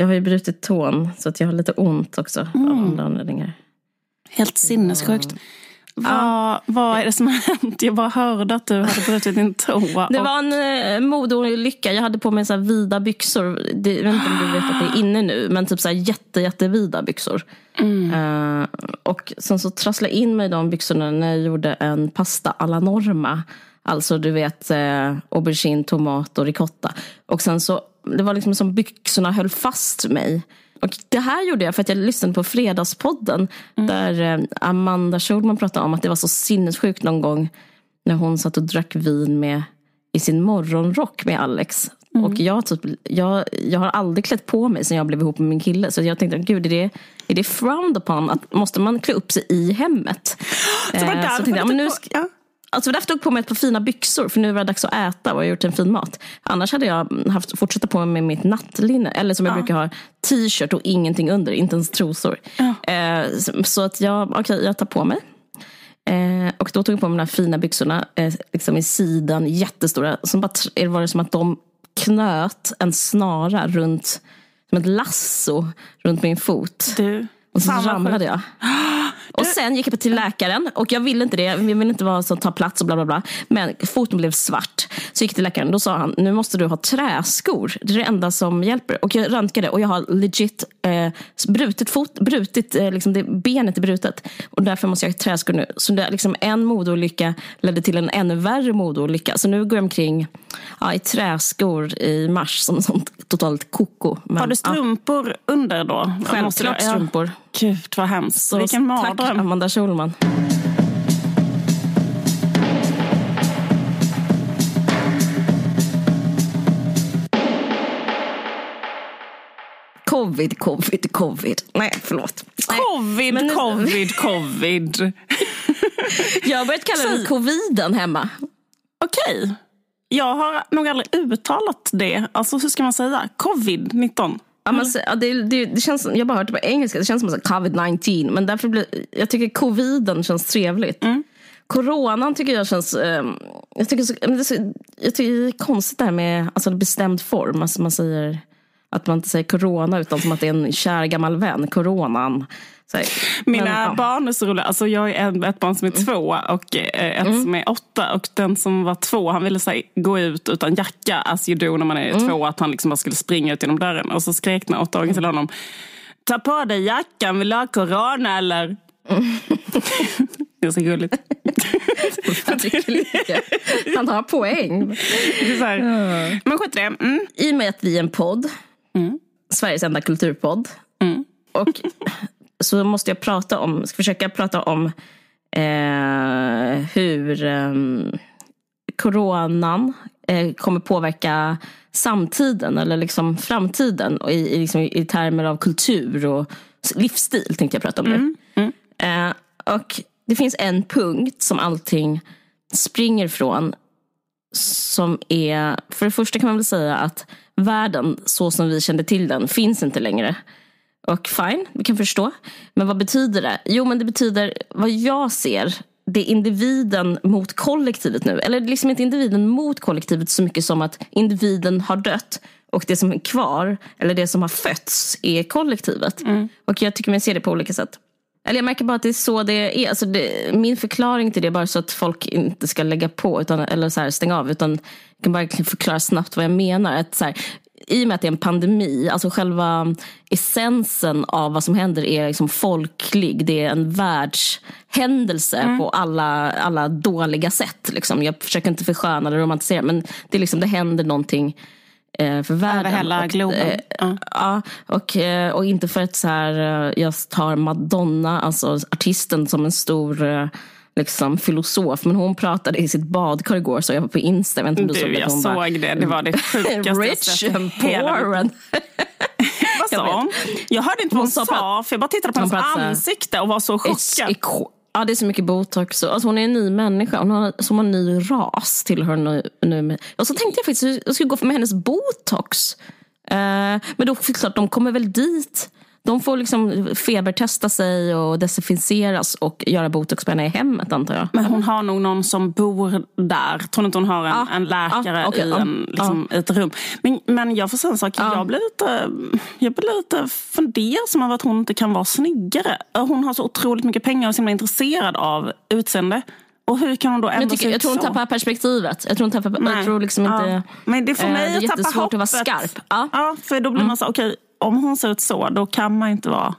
Jag har ju brutit tån så att jag har lite ont också av andra anledningar. Helt sinnessjukt. Vad, vad är det som har hänt? Jag bara hörde att du hade brutit din tå. Det och- var en eh, modeolycka. Jag hade på mig så här vida byxor. Det, jag vet inte om du vet att det är inne nu. Men typ så här jätte, jättevida byxor. Eh, och sen så trasslade jag in mig i de byxorna när jag gjorde en pasta alla norma. Alltså du vet eh, aubergine, tomat och ricotta. Och sen så, det var liksom som byxorna höll fast mig. Och det här gjorde jag för att jag lyssnade på Fredagspodden. Där eh, Amanda Schulman pratade om att det var så sinnessjukt någon gång när hon satt och drack vin med, i sin morgonrock med Alex. Och jag, typ, jag, jag har aldrig klätt på mig sen jag blev ihop med min kille. Så jag tänkte, gud är det, är det frowned upon? Att, måste man klä upp sig i hemmet? Så var Eh, därför tänkte jag, men nu ska, ja. Alltså därför tog på mig ett par fina byxor för nu var det dags att äta och jag har gjort en fin mat. Annars hade jag haft fortsätta på mig mitt nattlinne. Eller som jag brukar ha, t-shirt och ingenting under, inte ens trosor. Eh, så, att jag, okej, jag tar på mig. Eh, och då tog jag på mig de här fina byxorna eh, liksom i sidan, jättestora. Som bara, var det som att de knöt en snara runt, som ett lasso runt min fot. Du, Och så ramlade jag. Och sen gick jag till läkaren och jag ville inte det. Jag ville inte vara som tar plats och bla bla bla. Men foten blev svart. Så jag gick till läkaren. Då sa han, nu måste du ha träskor. Det är det enda som hjälper. Och jag röntgade och jag har legit eh, brutit fot, brutit, eh, liksom det, benet är brutet. Och därför måste jag ha träskor nu. Så det, liksom en modeolycka ledde till en ännu värre modeolycka. Så nu går jag omkring ja, i träskor i mars som sånt totalt koko. Men, Har du ja, strumpor under då? Självklart ja. Gud vad hemskt. Så Vilken Tack mardröm. Amanda Schulman. Covid, covid, covid. Nej, förlåt. Nej. Covid, nu- covid, covid. Jag har börjat kalla det Säg. coviden hemma. Okej. Jag har nog aldrig uttalat det. Alltså hur ska man säga? Covid-19. Ja, det, det, det känns, jag har bara hört det på engelska, det känns som så här covid-19. Men därför blir, jag tycker coviden känns trevligt. Coronan tycker jag känns... Eh, jag, tycker så, jag tycker det är konstigt det här med alltså, bestämd form. Alltså, man säger att man inte säger corona utan som att det är en kär gammal vän. Coronan. Här, Mina men, ja. barn är så roliga. Alltså jag är ett barn som är två och eh, ett som är åtta. Och den som var två, han ville så här, gå ut utan jacka, as you do när man är två. Att han liksom bara skulle springa ut genom dörren. Och så skrek den åttaåringen till honom. Ta på dig jackan, vill du ha corona eller? det är så gulligt. Han har poäng. Här. Men skit i det. Mm. I och med att vi är en podd, Sveriges enda kulturpodd. Och så måste jag prata om, ska försöka prata om eh, hur eh, coronan eh, kommer påverka samtiden eller liksom framtiden och i, i, liksom, i termer av kultur och livsstil tänkte jag prata om nu. Eh, och det finns en punkt som allting springer från som är, för det första kan man väl säga att världen så som vi kände till den finns inte längre. Och fine, vi kan förstå. Men vad betyder det? Jo, men det betyder vad jag ser, det är individen mot kollektivet nu. Eller liksom inte individen mot kollektivet så mycket som att individen har dött och det som är kvar, eller det som har fötts, är kollektivet. Och jag tycker man ser det på olika sätt. Eller jag märker bara att det är så det är. Alltså det, min förklaring till det är bara så att folk inte ska lägga på utan, eller så här, stänga av. Utan jag kan bara förklara snabbt vad jag menar. Att så här, I och med att det är en pandemi, alltså själva essensen av vad som händer är liksom folklig. Det är en världshändelse på alla, alla dåliga sätt. Liksom. Jag försöker inte försköna eller romantisera men det, är liksom, det händer någonting eh, för världen. hela Och, globen. eh, Ja. Och, eh, och inte för att så här, jag tar Madonna, alltså artisten, som en stor liksom, filosof. Men hon pratade i sitt badkar igår, så jag var på Insta. Jag, du såg Du, det, jag hon bara, såg det. Det var det sjukaste jag Rich and poor. And... Vad Jag sa hon? Jag hörde inte vad hon, Hon sa för jag bara tittade på Hon hennes ansikte och var så chockad. Ja, det är så mycket botox. Alltså, hon är en ny människa. Hon har, som en ny ras tillhör nu, nu med. Och så tänkte jag faktiskt att jag skulle gå med hennes botox. Eh, men då såklart, de kommer väl dit De får liksom febertesta sig och desinficeras och göra botoxpenna i hemmet antar jag. Men hon har nog någon som bor där. Tror inte hon har en, Ja. en läkare Ja, okej, i ja. en, liksom, ett rum. Men, men jag får säga en sak. Ja. Jag blir lite, jag blir lite fundersam över att hon inte kan vara snyggare. Hon har så otroligt mycket pengar och är så himla intresserad av utseende. Och hur kan hon då ändå jag, tycker, jag tror hon så? tappar perspektivet. Jag tror, hon tappar, jag Nej. tror liksom inte... Ja. Men det får eh, mig är att tappa hoppet. att vara skarp. Ja. Ja, för då blir man så, okej, om hon ser ut så, då kan man inte vara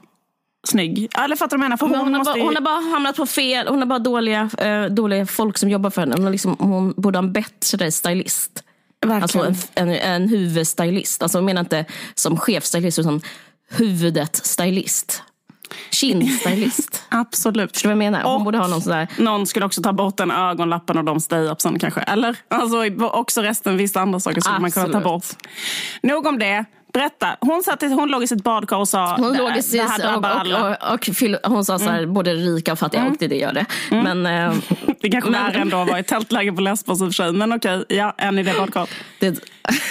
snygg. Eller fattar du vad jag menar? För hon, hon, har måste bara, hon har bara hamnat på fel. Hon har bara dåliga, eh, dåliga folk som jobbar för henne. Hon, liksom, hon borde ha en bättre stylist. Verkligen. Alltså en, en, en huvudstylist. Alltså jag menar inte som chefstylist utan huvudet stylist. Kindstylist. Absolut. Förstår du vad jag menar? Hon Och- borde ha någon sådär. Någon skulle också ta bort den ögonlappen och de stay-upsen kanske. Eller? Alltså också resten, vissa andra saker skulle man kunna ta Absolut. bort. Nog om det. Berätta. Hon, satt hon låg i sitt badkar och sa Hon låg i det här drabbar och, alla. och, och, och, fyll- hon sa så här, både rika och fattiga, och det, det gör det. Men, eh, Det kanske Men- värre ändå att vara i tältläger på Lesbos i och för sig. Men okej, ja, en i det badkaret. det,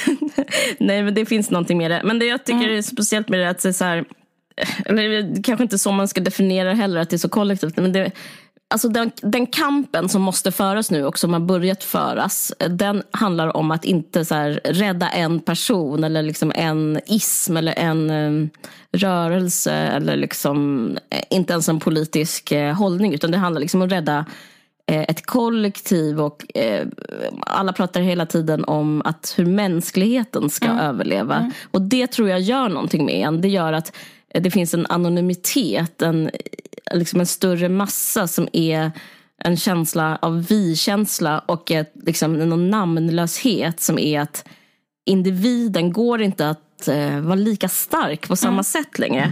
nej, men det finns någonting med det. Men det jag Mm. tycker är speciellt med det är att det är så här, eller är kanske inte så man ska definiera heller, att det är så kollektivt. Men det, alltså den, den kampen som måste föras nu och som har börjat föras, den handlar om att inte så här, rädda en person eller liksom en ism eller en eh, rörelse eller liksom, eh, inte ens en politisk eh, hållning, utan det handlar liksom om att rädda eh, ett kollektiv och eh, alla pratar hela tiden om att hur mänskligheten ska överleva. Och det tror jag gör någonting med en. Det gör att eh, det finns en anonymitet, en, liksom en större massa som är en känsla av vi-känsla och ett, liksom, någon namnlöshet som är att individen går inte att eh, vara lika stark på samma sätt längre.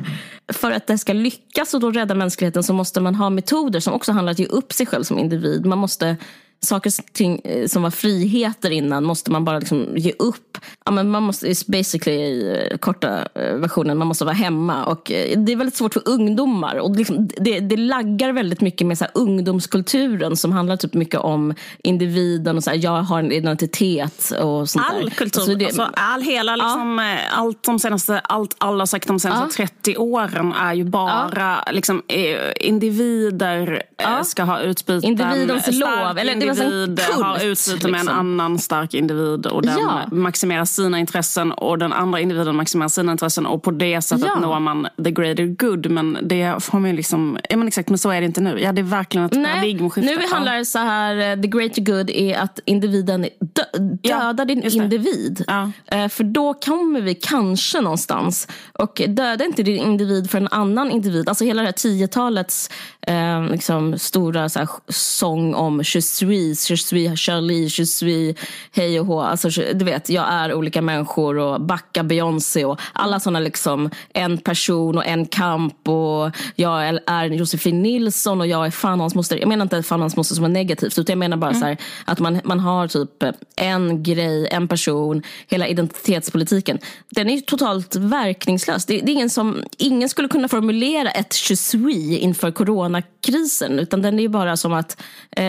För att det ska lyckas och då rädda mänskligheten så måste man ha metoder som också handlar om att ge upp sig själv som individ. Man måste Saker och ting eh, som var friheter innan måste man bara liksom ge upp. Ja, men man måste, basically eh, korta eh, versionen, man måste vara hemma. Och det är väldigt svårt för ungdomar. Och liksom, det, det laggar väldigt mycket med så här, ungdomskulturen som handlar typ mycket om individen och så här, jag har en identitet och sånt där. All kultur, Alltså det- alltså all hela liksom, eh, allt de senaste, allt alla har sagt de senaste 30 åren är ju bara liksom, eh, individer ska ha utbyte. Individens lov, eller en individ kult, har utbyte med en liksom. annan stark individ och den Ja. maximerar sina intressen och den andra individen maximerar sina intressen och på det sättet Ja. når man the greater good. Men det får man ju liksom, ja men exakt, men så är det inte nu. Ja det är verkligen ett Nej, paradigmskifte. nu Ja. handlar det så här, eh, the greater good är att individen dö, Ja, dödar din just det. individ. Ja. Eh, För då kommer vi kanske någonstans. Och döda inte din individ för en annan individ. Alltså hela det här tiotalets eh, liksom, stora så här, sång om je suis, je suis Charlie, je suis hej och hå. Alltså, du vet, jag är olika människor och backa Beyoncé och alla såna liksom en person och en kamp och jag är- Josefin Nilsson och jag är fan hans moster. Jag menar inte fan hans moster som är negativt utan jag menar bara så här, att man, man har typ en grej, en person, hela identitetspolitiken. Den är ju totalt verkningslös. Det, det är ingen som, ingen skulle kunna formulera ett je suis inför coronakrisen utan den är ju bara som att eh,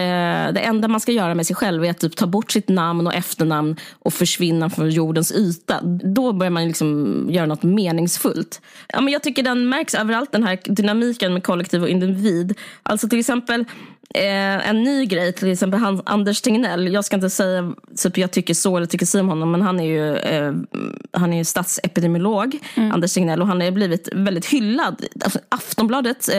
det enda enda man ska göra med sig själv är att typ ta bort sitt namn och efternamn och försvinna från jordens yta. Då börjar man liksom göra något meningsfullt. Ja, men jag tycker den märks överallt den här dynamiken med kollektiv och individ. Alltså till exempel Eh, en ny grej, till exempel han, Anders Tegnell. Jag ska inte säga typ jag tycker så eller tycker si om honom, men han är ju, eh, han är ju statsepidemiolog, Anders Tegnell, och han har blivit väldigt hyllad. Alltså, Aftonbladet, eh,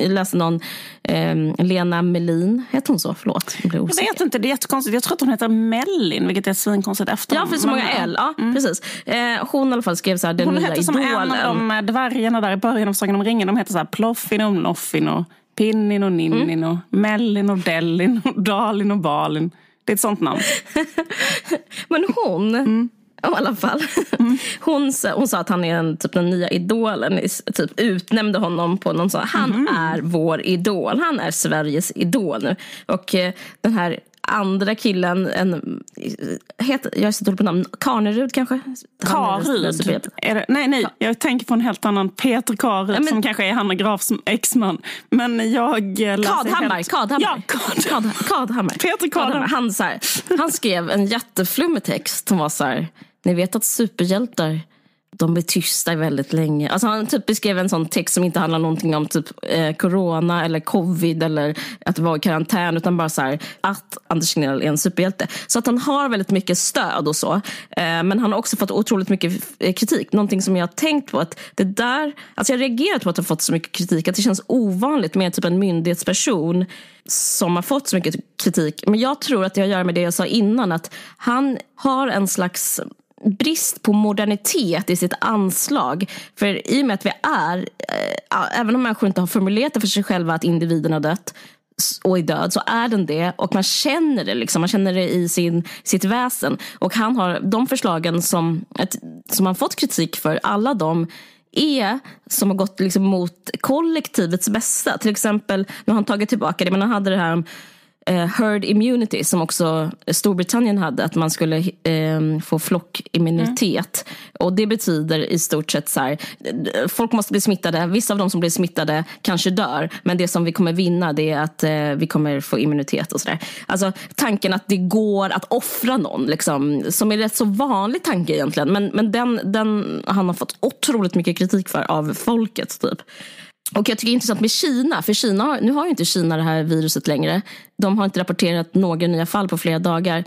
jag läste någon, eh, Lena Melin, heter hon så? Förlåt, jag Jag vet inte, det är jättekonstigt. Jag tror att hon heter Mellin, vilket är ett svinkonstigt efternamn. Ja, för så många L. Ja, precis. Eh, hon i alla fall skrev så här, den Hon nya heter som idolen. en av de eh, dvärgarna där i början av Sagan om ringen. De heter så här Ploffin och Noffin och Pinnin och Ninnin Mm. och Mellin och Dellin och Dalin och Balin. Det är ett sånt namn. Men hon, Mm. i alla fall, hon, sa- hon sa att han är en, typ den nya idolen. Typ utnämnde honom på någon sån, han Mhm. är vår idol. Han är Sveriges idol nu. Och eh, den här andra killen, en, heter, jag dålig på namn, Karnerud kanske? Karud. Nej, nej, jag tänker på en helt annan Peter Karud men- som kanske är Hanna Grafs exman. Men jag läser Kadhammar, helt... Kadhammar. Ja. Kad, Kadhammar. Peter Kadhammar. Han, så här, han skrev en jätteflummig text som var så här, ni vet att superhjältar de blir tysta väldigt länge. Alltså han typ beskrev en sån text som inte handlar någonting om typ eh, corona eller covid eller att vara i karantän utan bara så här, att Anders Tegnell är en superhjälte. Så att han har väldigt mycket stöd och så. Eh, men han har också fått otroligt mycket eh, kritik. Någonting som jag har tänkt på att det där, alltså jag reagerat på att han fått så mycket kritik. Att det känns ovanligt med typ en myndighetsperson som har fått så mycket kritik. Men jag tror att det har att göra med det jag sa innan. Att han har en slags brist på modernitet i sitt anslag. För i och med att vi är, äh, även om människor inte har formulerat det för sig själva att individen har dött och är död så är den det och man känner det liksom, man känner det i sin, sitt väsen. Och han har de förslagen som, som han fått kritik för, alla de är som har gått liksom mot kollektivets bästa. Till exempel, nu har han tagit tillbaka det, men han hade det här om herd immunity som också Storbritannien hade, att man skulle eh, få flockimmunitet. Mm. Och det betyder i stort sett så här, folk måste bli smittade, vissa av de som blir smittade kanske dör, men det som vi kommer vinna det är att eh, vi kommer få immunitet och sådär. Alltså tanken att det går att offra någon, liksom, som är rätt så vanlig tanke egentligen, men, men den, den han har fått otroligt mycket kritik för av folket. typ. Och jag tycker det är intressant med Kina, för Kina, nu har ju inte Kina det här viruset längre. De har inte rapporterat några nya fall på flera dagar.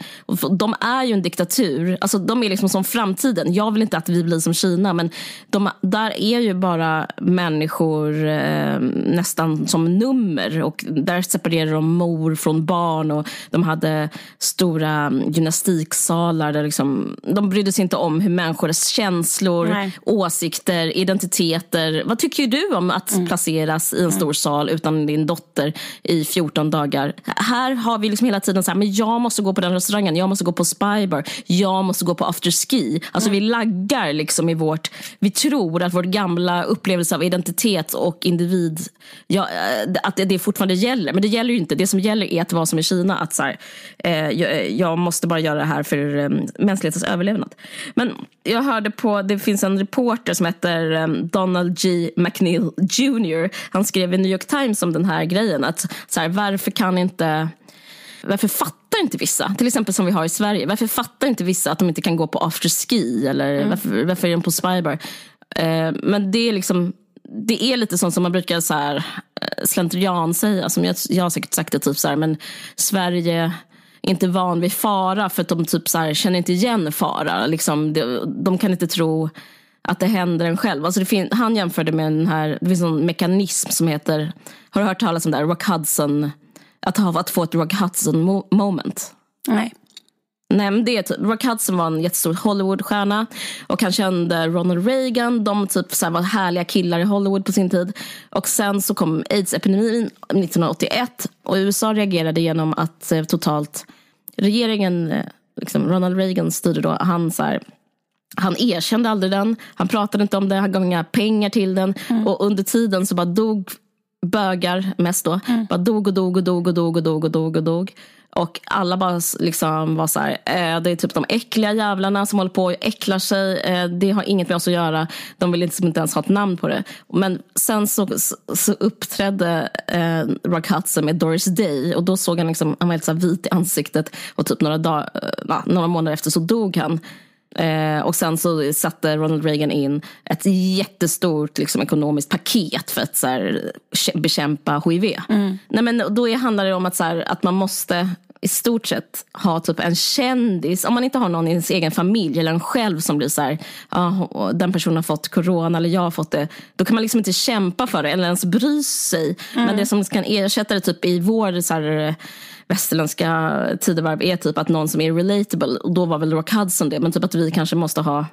De är ju en diktatur. Alltså, de är liksom som framtiden. Jag vill inte att vi blir som Kina, men de, där är ju bara människor eh, nästan som nummer. Och där separerar de mor från barn. Och de hade stora gymnastiksalar. Där liksom, de brydde sig inte om hur människors känslor, Nej. åsikter, identiteter. Vad tycker du om att mm. placeras i en stor sal utan din dotter i 14 dagar? Här har vi liksom hela tiden så här, men jag måste gå på den restaurangen, jag måste gå på Spybar, jag måste gå på afterski. Alltså mm. vi laggar liksom i vårt, vi tror att vår gamla upplevelse av identitet och individ, ja, eh, att det, det fortfarande gäller. Men det gäller ju inte. Det som gäller är att vara som i Kina, att så här, eh, jag, jag, måste bara göra det här för eh, mänsklighetens överlevnad. Men jag hörde på, det finns en reporter som heter eh, Donald G. McNeil Jr. Han skrev i New York Times om den här grejen. Att så här, varför kan inte varför fattar inte vissa, till exempel som vi har i Sverige, varför fattar inte vissa att de inte kan gå på afterski eller mm. varför, varför är de på spybar? Eh, men det är liksom det är lite sånt som man brukar så här, eh, slentrian säga, som jag, jag har säkert sagt det typ så här, men Sverige är inte van vid fara för att de typ så här, känner inte igen fara. Liksom, de, de kan inte tro att det händer en själv. Alltså det fin- han jämförde med den här, det finns en mekanism som heter, har du hört talas om det här, Rock Hudson att, ha, att få ett Rock Hudson moment. Nej. Nej, men det är typ, Rock Hudson var en jättestor Hollywoodstjärna och han kände Ronald Reagan. De typ så var härliga killar i Hollywood på sin tid. Och sen så kom aids-epidemin 1981 och USA reagerade genom att eh, totalt regeringen, eh, liksom Ronald Reagan styrde då, han så här, han erkände aldrig den, han pratade inte om det, han gav inga pengar till den. Mm. Och under tiden så bara dog bögar mest då, mm. bara dog och dog och dog och dog och dog och dog och dog. Och alla bara liksom var så här, eh, det är typ de äckliga jävlarna som håller på och äcklar sig. Eh, det har inget med oss att göra. De vill liksom inte ens ha ett namn på det. Men sen så, så uppträdde eh, Rock Hudson med Doris Day och då såg han liksom, han var helt så vit i ansiktet och typ några, dag, eh, några månader efter så dog han. Eh, och sen så satte Ronald Reagan in ett jättestort liksom, ekonomiskt paket för att så här, bekämpa hiv. Mm. Nej, men då är, handlar det om att, så här, att man måste i stort sett ha typ en kändis, om man inte har någon i ens egen familj eller en själv som blir så här, ah, den personen har fått corona eller jag har fått det. Då kan man liksom inte kämpa för det eller ens bry sig. Mm. Men det som kan ersätta det typ i vår så här, västerländska tidevarv är typ att någon som är relatable, och då var väl Rock Hudson det, men typ att vi kanske måste ha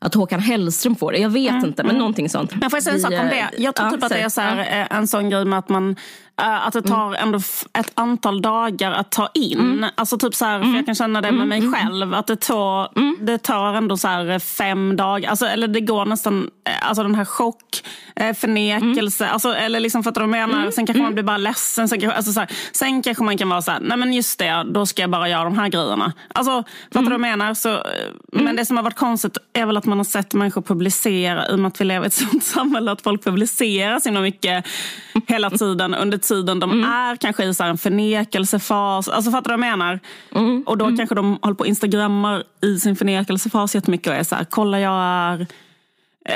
att Håkan Hellström får det. Jag vet mm, inte, men mm. någonting sånt. Men får jag säga en sak om det? Jag tror ja, typ att det är så här, eh, en sån grej med att man Eh, att det tar mm. ändå ett antal dagar att ta in. Mm. Alltså typ så här, för jag kan känna det med mm. mig mm. själv. Att det tar, mm. det tar ändå så här fem dagar. Alltså, eller det går nästan, eh, alltså den här chock, eh, förnekelse. Mm. Alltså, eller liksom för att de menar, sen kanske man blir bara ledsen. Sen, alltså, så här, sen kanske man kan vara så här, nej men just det, då ska jag bara göra de här grejerna. Alltså, fattar du vad jag menar? Så, Men det som har varit konstigt är väl att man har sett människor publicera, i och med att vi lever i ett sånt samhälle, att folk publicerar så mycket hela tiden under tiden de mm. är kanske i så en förnekelsefas. Alltså fattar du vad jag menar? Mm. Och då mm. kanske de håller på och instagrammar i sin förnekelsefas jättemycket och är så här, kolla jag är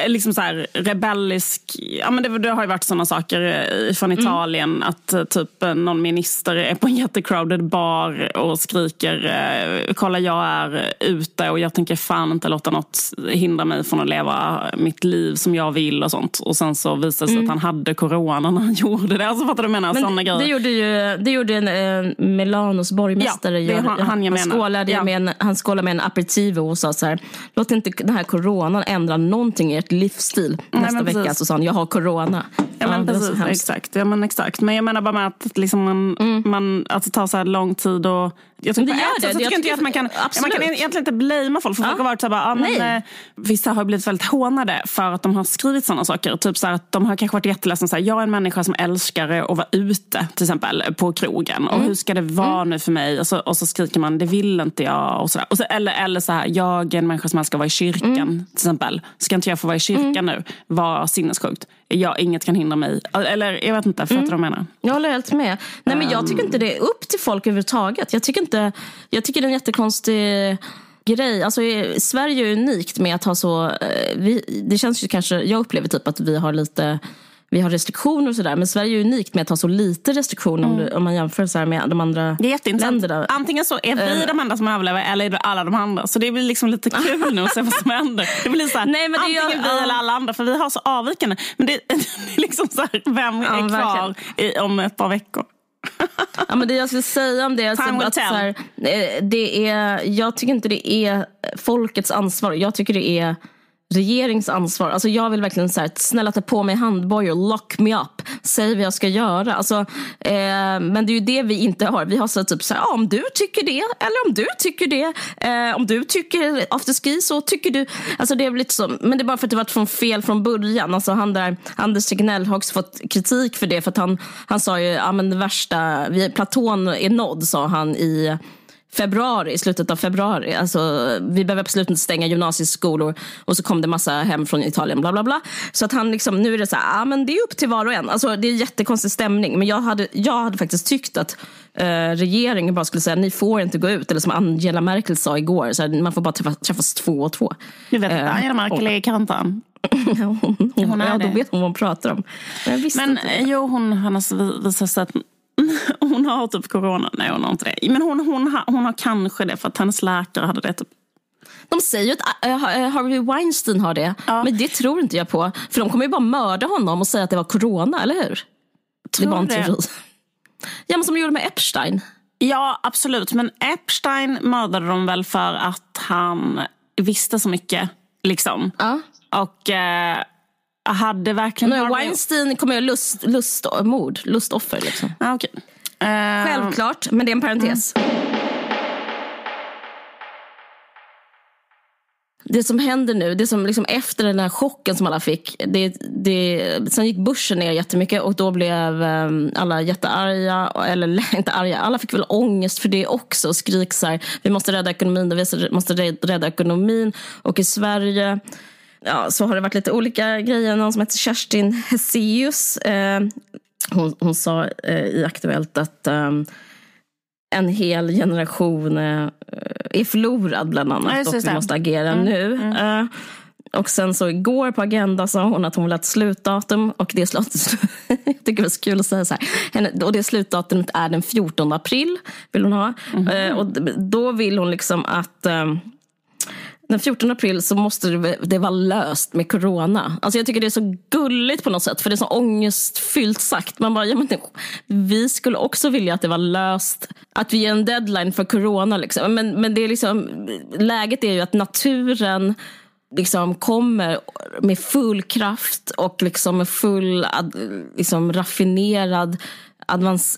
liksom så här rebellisk. Ja, men det, det har ju varit sådana saker eh, från mm. Italien. Mm. Att eh, typ någon minister är på en jättecrowded bar och skriker kolla jag är ute och jag tänker fan inte låta något hindra mig från att leva mitt liv som jag vill och sånt. Och sen så visade det sig mm. att han hade corona när han gjorde det. Alltså fattar du menar? Men det gjorde ju det gjorde en, eh, Milanos borgmästare. Ja, han, skålade ja. med en, han skålade med en aperitivo och sa så här, låt inte den här coronan ändra någonting i ert livsstil. Nästa Nej, vecka så sa han, jag har corona. Ja, men ja, precis, exakt. Ja, men exakt. Men jag menar bara med att, liksom man, mm. man, att det tar så här lång tid och jag tycker det gör det. Så jag, jag tycker att man kan, man kan egentligen inte blamea folk. För ja. folk har varit så bara, ah, men, eh, vissa har blivit väldigt hånade för att de har skrivit sådana saker. Typ så att de har kanske varit jätteledsna. Så här, jag är en människa som älskar att vara ute till exempel på krogen. Och mm. hur ska det vara mm. nu för mig? Och så, och så skriker man, det vill inte jag. Och så och så, eller, eller så här, jag är en människa som älskar att vara i kyrkan mm. till exempel. Ska inte jag få vara i kyrkan mm. nu? Var sinnessjukt. Jag, inget kan hindra mig. Eller jag vet inte, fattar du mm. vad jag menar? Jag håller helt med. Nej, men jag tycker inte det är upp till folk överhuvudtaget. Jag tycker inte, jag tycker det är en jättekonstig grej. Alltså, Sverige är unikt med att ha så... Eh, vi, det känns ju kanske, jag upplever typ att vi har lite vi har restriktioner och sådär. Men Sverige är unikt med att ha så lite restriktioner mm. om, om, man jämför så med de andra det är länderna. Antingen så är vi uh, de enda som överlever eller är det alla de andra. Så det blir liksom lite kul nu att se vad som händer. Det blir så här, Nej, men antingen jag, vi uh, eller alla andra för vi har så avvikande. Men det, det är liksom så här, vem är kvar i, om ett par veckor? ja, men det jag skulle säga om det, alltså, att, så här, eh, det är, jag tycker inte det är folkets ansvar. Jag tycker det är regeringsansvar. Alltså jag vill verkligen så här, snälla ta på mig handbojor, lock me up, säg vad jag ska göra. Alltså, eh, men det är ju det vi inte har. Vi har så typ så här, ah, om du tycker det, eller om du tycker det, eh, om du tycker afterski så tycker du. Alltså det är lite så, men det är bara för att det varit från fel från början. Alltså han där, Anders Tegnell har också fått kritik för det, för att han, han sa ju, ja men det värsta, vi, Platon är nådd, sa han i februari, slutet av februari. Alltså, vi behöver absolut inte stänga gymnasieskolor. Och så kom det massa hem från Italien. bla bla bla. Så att han liksom, nu är det så här, ah, men det är upp till var och en. Alltså, det är jättekonstig stämning. Men jag hade, jag hade faktiskt tyckt att eh, regeringen bara skulle säga ni får inte gå ut. Eller som Angela Merkel sa igår, så här, man får bara träffa, träffas två och två. Du vet att eh, Angela Merkel är i karantän? hon, hon, hon ja, då vet hon vad hon pratar om. Men, men jo, hon har visat sig att hon har typ corona. Nej, hon har inte det. Men hon, hon, har, hon har kanske det för att hennes läkare hade det. Typ. De säger att äh, Harvey Weinstein har det. Ja. Men det tror inte jag på. För de kommer ju bara mörda honom och säga att det var corona, eller hur? Tror det är bara en teori. Ja, men som de gjorde med Epstein. Ja, absolut. Men Epstein mördade de väl för att han visste så mycket. Liksom. Ja. Och eh, hade verkligen... Nej, Weinstein kommer göra lust, lust, mord, lustoffer. Liksom. Ah, okay. uh... Eh, Självklart, men det är en parentes. Mm. Det som händer nu, det som liksom efter den här chocken som alla fick. Det, det, sen gick börsen ner jättemycket och då blev um, alla jättearga. Eller inte arga, alla fick väl ångest för det också. Och skrik så här, vi måste rädda ekonomin, vi måste rädda ekonomin. Och i Sverige ja, så har det varit lite olika grejer. Någon som heter Kerstin Hesseus. Eh, hon, hon sa eh, i Aktuellt att eh, en hel generation eh, är förlorad bland annat och vi måste agera mm. nu. Mm. Eh, och sen så igår på Agenda sa hon att hon vill ha ett slutdatum och det slut, jag tycker det var så kul att säga så här. Och det slutdatumet är den 14 april. vill hon ha. Mm. Och då vill hon liksom att den 14 april så måste det, det vara löst med corona. Alltså jag tycker det är så gulligt på något sätt, för det är så ångestfyllt sagt. Man bara, ja, men vi skulle också vilja att det var löst, att vi ger en deadline för corona. Liksom. Men, men det är liksom, läget är ju att naturen liksom kommer med full kraft och liksom med full liksom raffinerad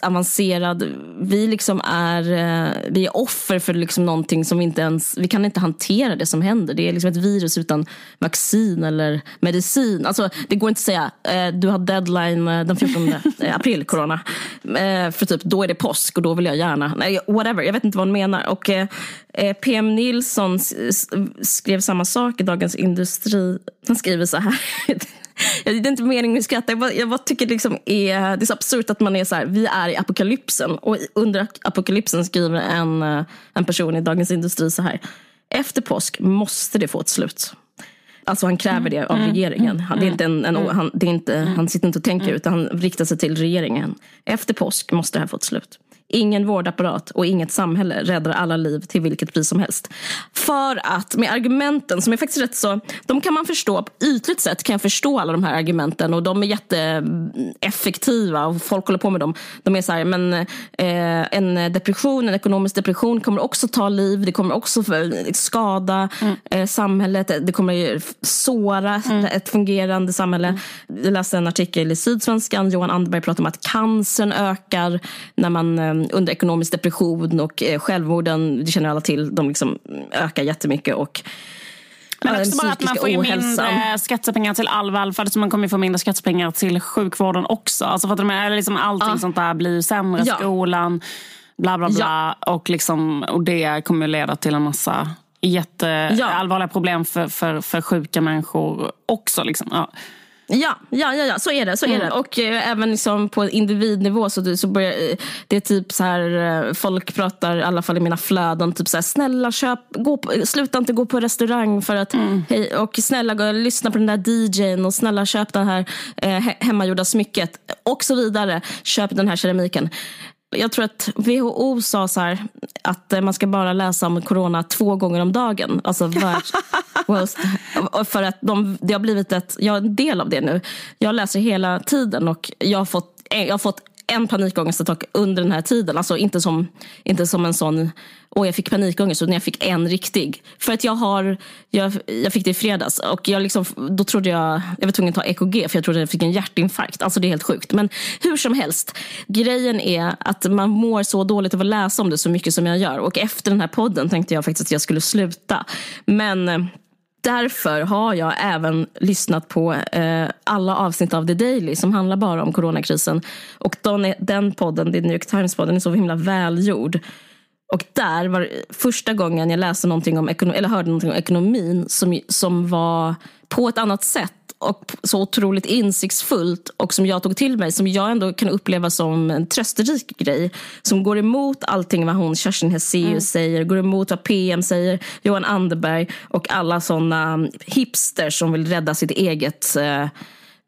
avancerad. Vi liksom är, eh, vi är offer för liksom någonting som vi inte ens, vi kan inte hantera det som händer. Det är liksom ett virus utan vaccin eller medicin. Alltså, det går inte att säga, eh, du har deadline eh, den 14 april, corona. För typ, då är det påsk och då vill jag gärna, nej, whatever, jag vet inte vad hon menar. Och PM Nilsson skrev samma sak i Dagens Industri. Han skriver så här. Det är inte meningen att skratta. Jag bara, jag bara tycker liksom är, det är så absurt att man är så här, vi är i apokalypsen. Och under apokalypsen skriver en, en person i Dagens Industri så här. Efter påsk måste det få ett slut. Alltså han kräver det av regeringen. Han, det är inte en, en, han, det är inte, han sitter inte och tänker utan han riktar sig till regeringen. Efter påsk måste det här få ett slut. Ingen vårdapparat och inget samhälle räddar alla liv till vilket pris som helst. För att med argumenten som är faktiskt rätt så, de kan man förstå, på ytligt sett kan jag förstå alla de här argumenten och de är jätteeffektiva och folk håller på med dem. De är så här, men eh, en depression, en ekonomisk depression kommer också ta liv, det kommer också skada mm. eh, samhället, det kommer såra mm. ett fungerande samhälle. Mm. Jag läste en artikel i Sydsvenskan, Johan Anderberg pratade om att cancern ökar när man eh, under ekonomisk depression och eh, självmorden, det känner alla till, de liksom ökar jättemycket. Och, men också bara att man får mindre skattepengar till all välfärd så man kommer få mindre skattepengar till sjukvården också. Alltså för att de liksom allting ja. sånt där blir sämre, ja. skolan, bla bla bla. Ja. Och, liksom, och det kommer leda till en massa jätteallvarliga ja. problem för, för, för sjuka människor också. Liksom. Ja. Ja, ja, ja, ja, så är det. Så är det. Och eh, även liksom på individnivå så, så börjar eh, det är typ så här, eh, folk pratar, i alla fall i mina flöden, typ så här, snälla köp, gå på, sluta inte gå på restaurang för att, mm. hej, och snälla gå, lyssna på den där DJn och snälla köp den här eh, hemmagjorda smycket och så vidare. Köp den här keramiken jag tror att WHO sa så här, att man ska bara läsa om corona två gånger om dagen. Alltså för att de, det har blivit ett, jag är en del av det nu. Jag läser hela tiden och jag har fått, jag har fått en panikångestattack under den här tiden. Alltså inte som, inte som en sån, åh jag fick panikångest, utan jag fick en riktig. För att jag har, jag, jag fick det i fredags och jag liksom, då trodde jag, jag var tvungen att ta EKG för jag trodde jag fick en hjärtinfarkt. Alltså det är helt sjukt. Men hur som helst, grejen är att man mår så dåligt av att läsa om det så mycket som jag gör. Och efter den här podden tänkte jag faktiskt att jag skulle sluta. Men eh, därför har jag även lyssnat på eh, alla avsnitt av The Daily som handlar bara om coronakrisen. Och den, den podden, The New York Times-podden, är så himla välgjord. Och där var första gången jag läste någonting om ekonomi, eller hörde någonting om ekonomin som, som var på ett annat sätt och så otroligt insiktsfullt och som jag tog till mig, som jag ändå kan uppleva som en trösterik grej. Som går emot allting vad hon Kerstin Hesseus mm. säger, går emot vad PM säger, Johan Anderberg och alla såna hipsters som vill rädda sitt eget eh,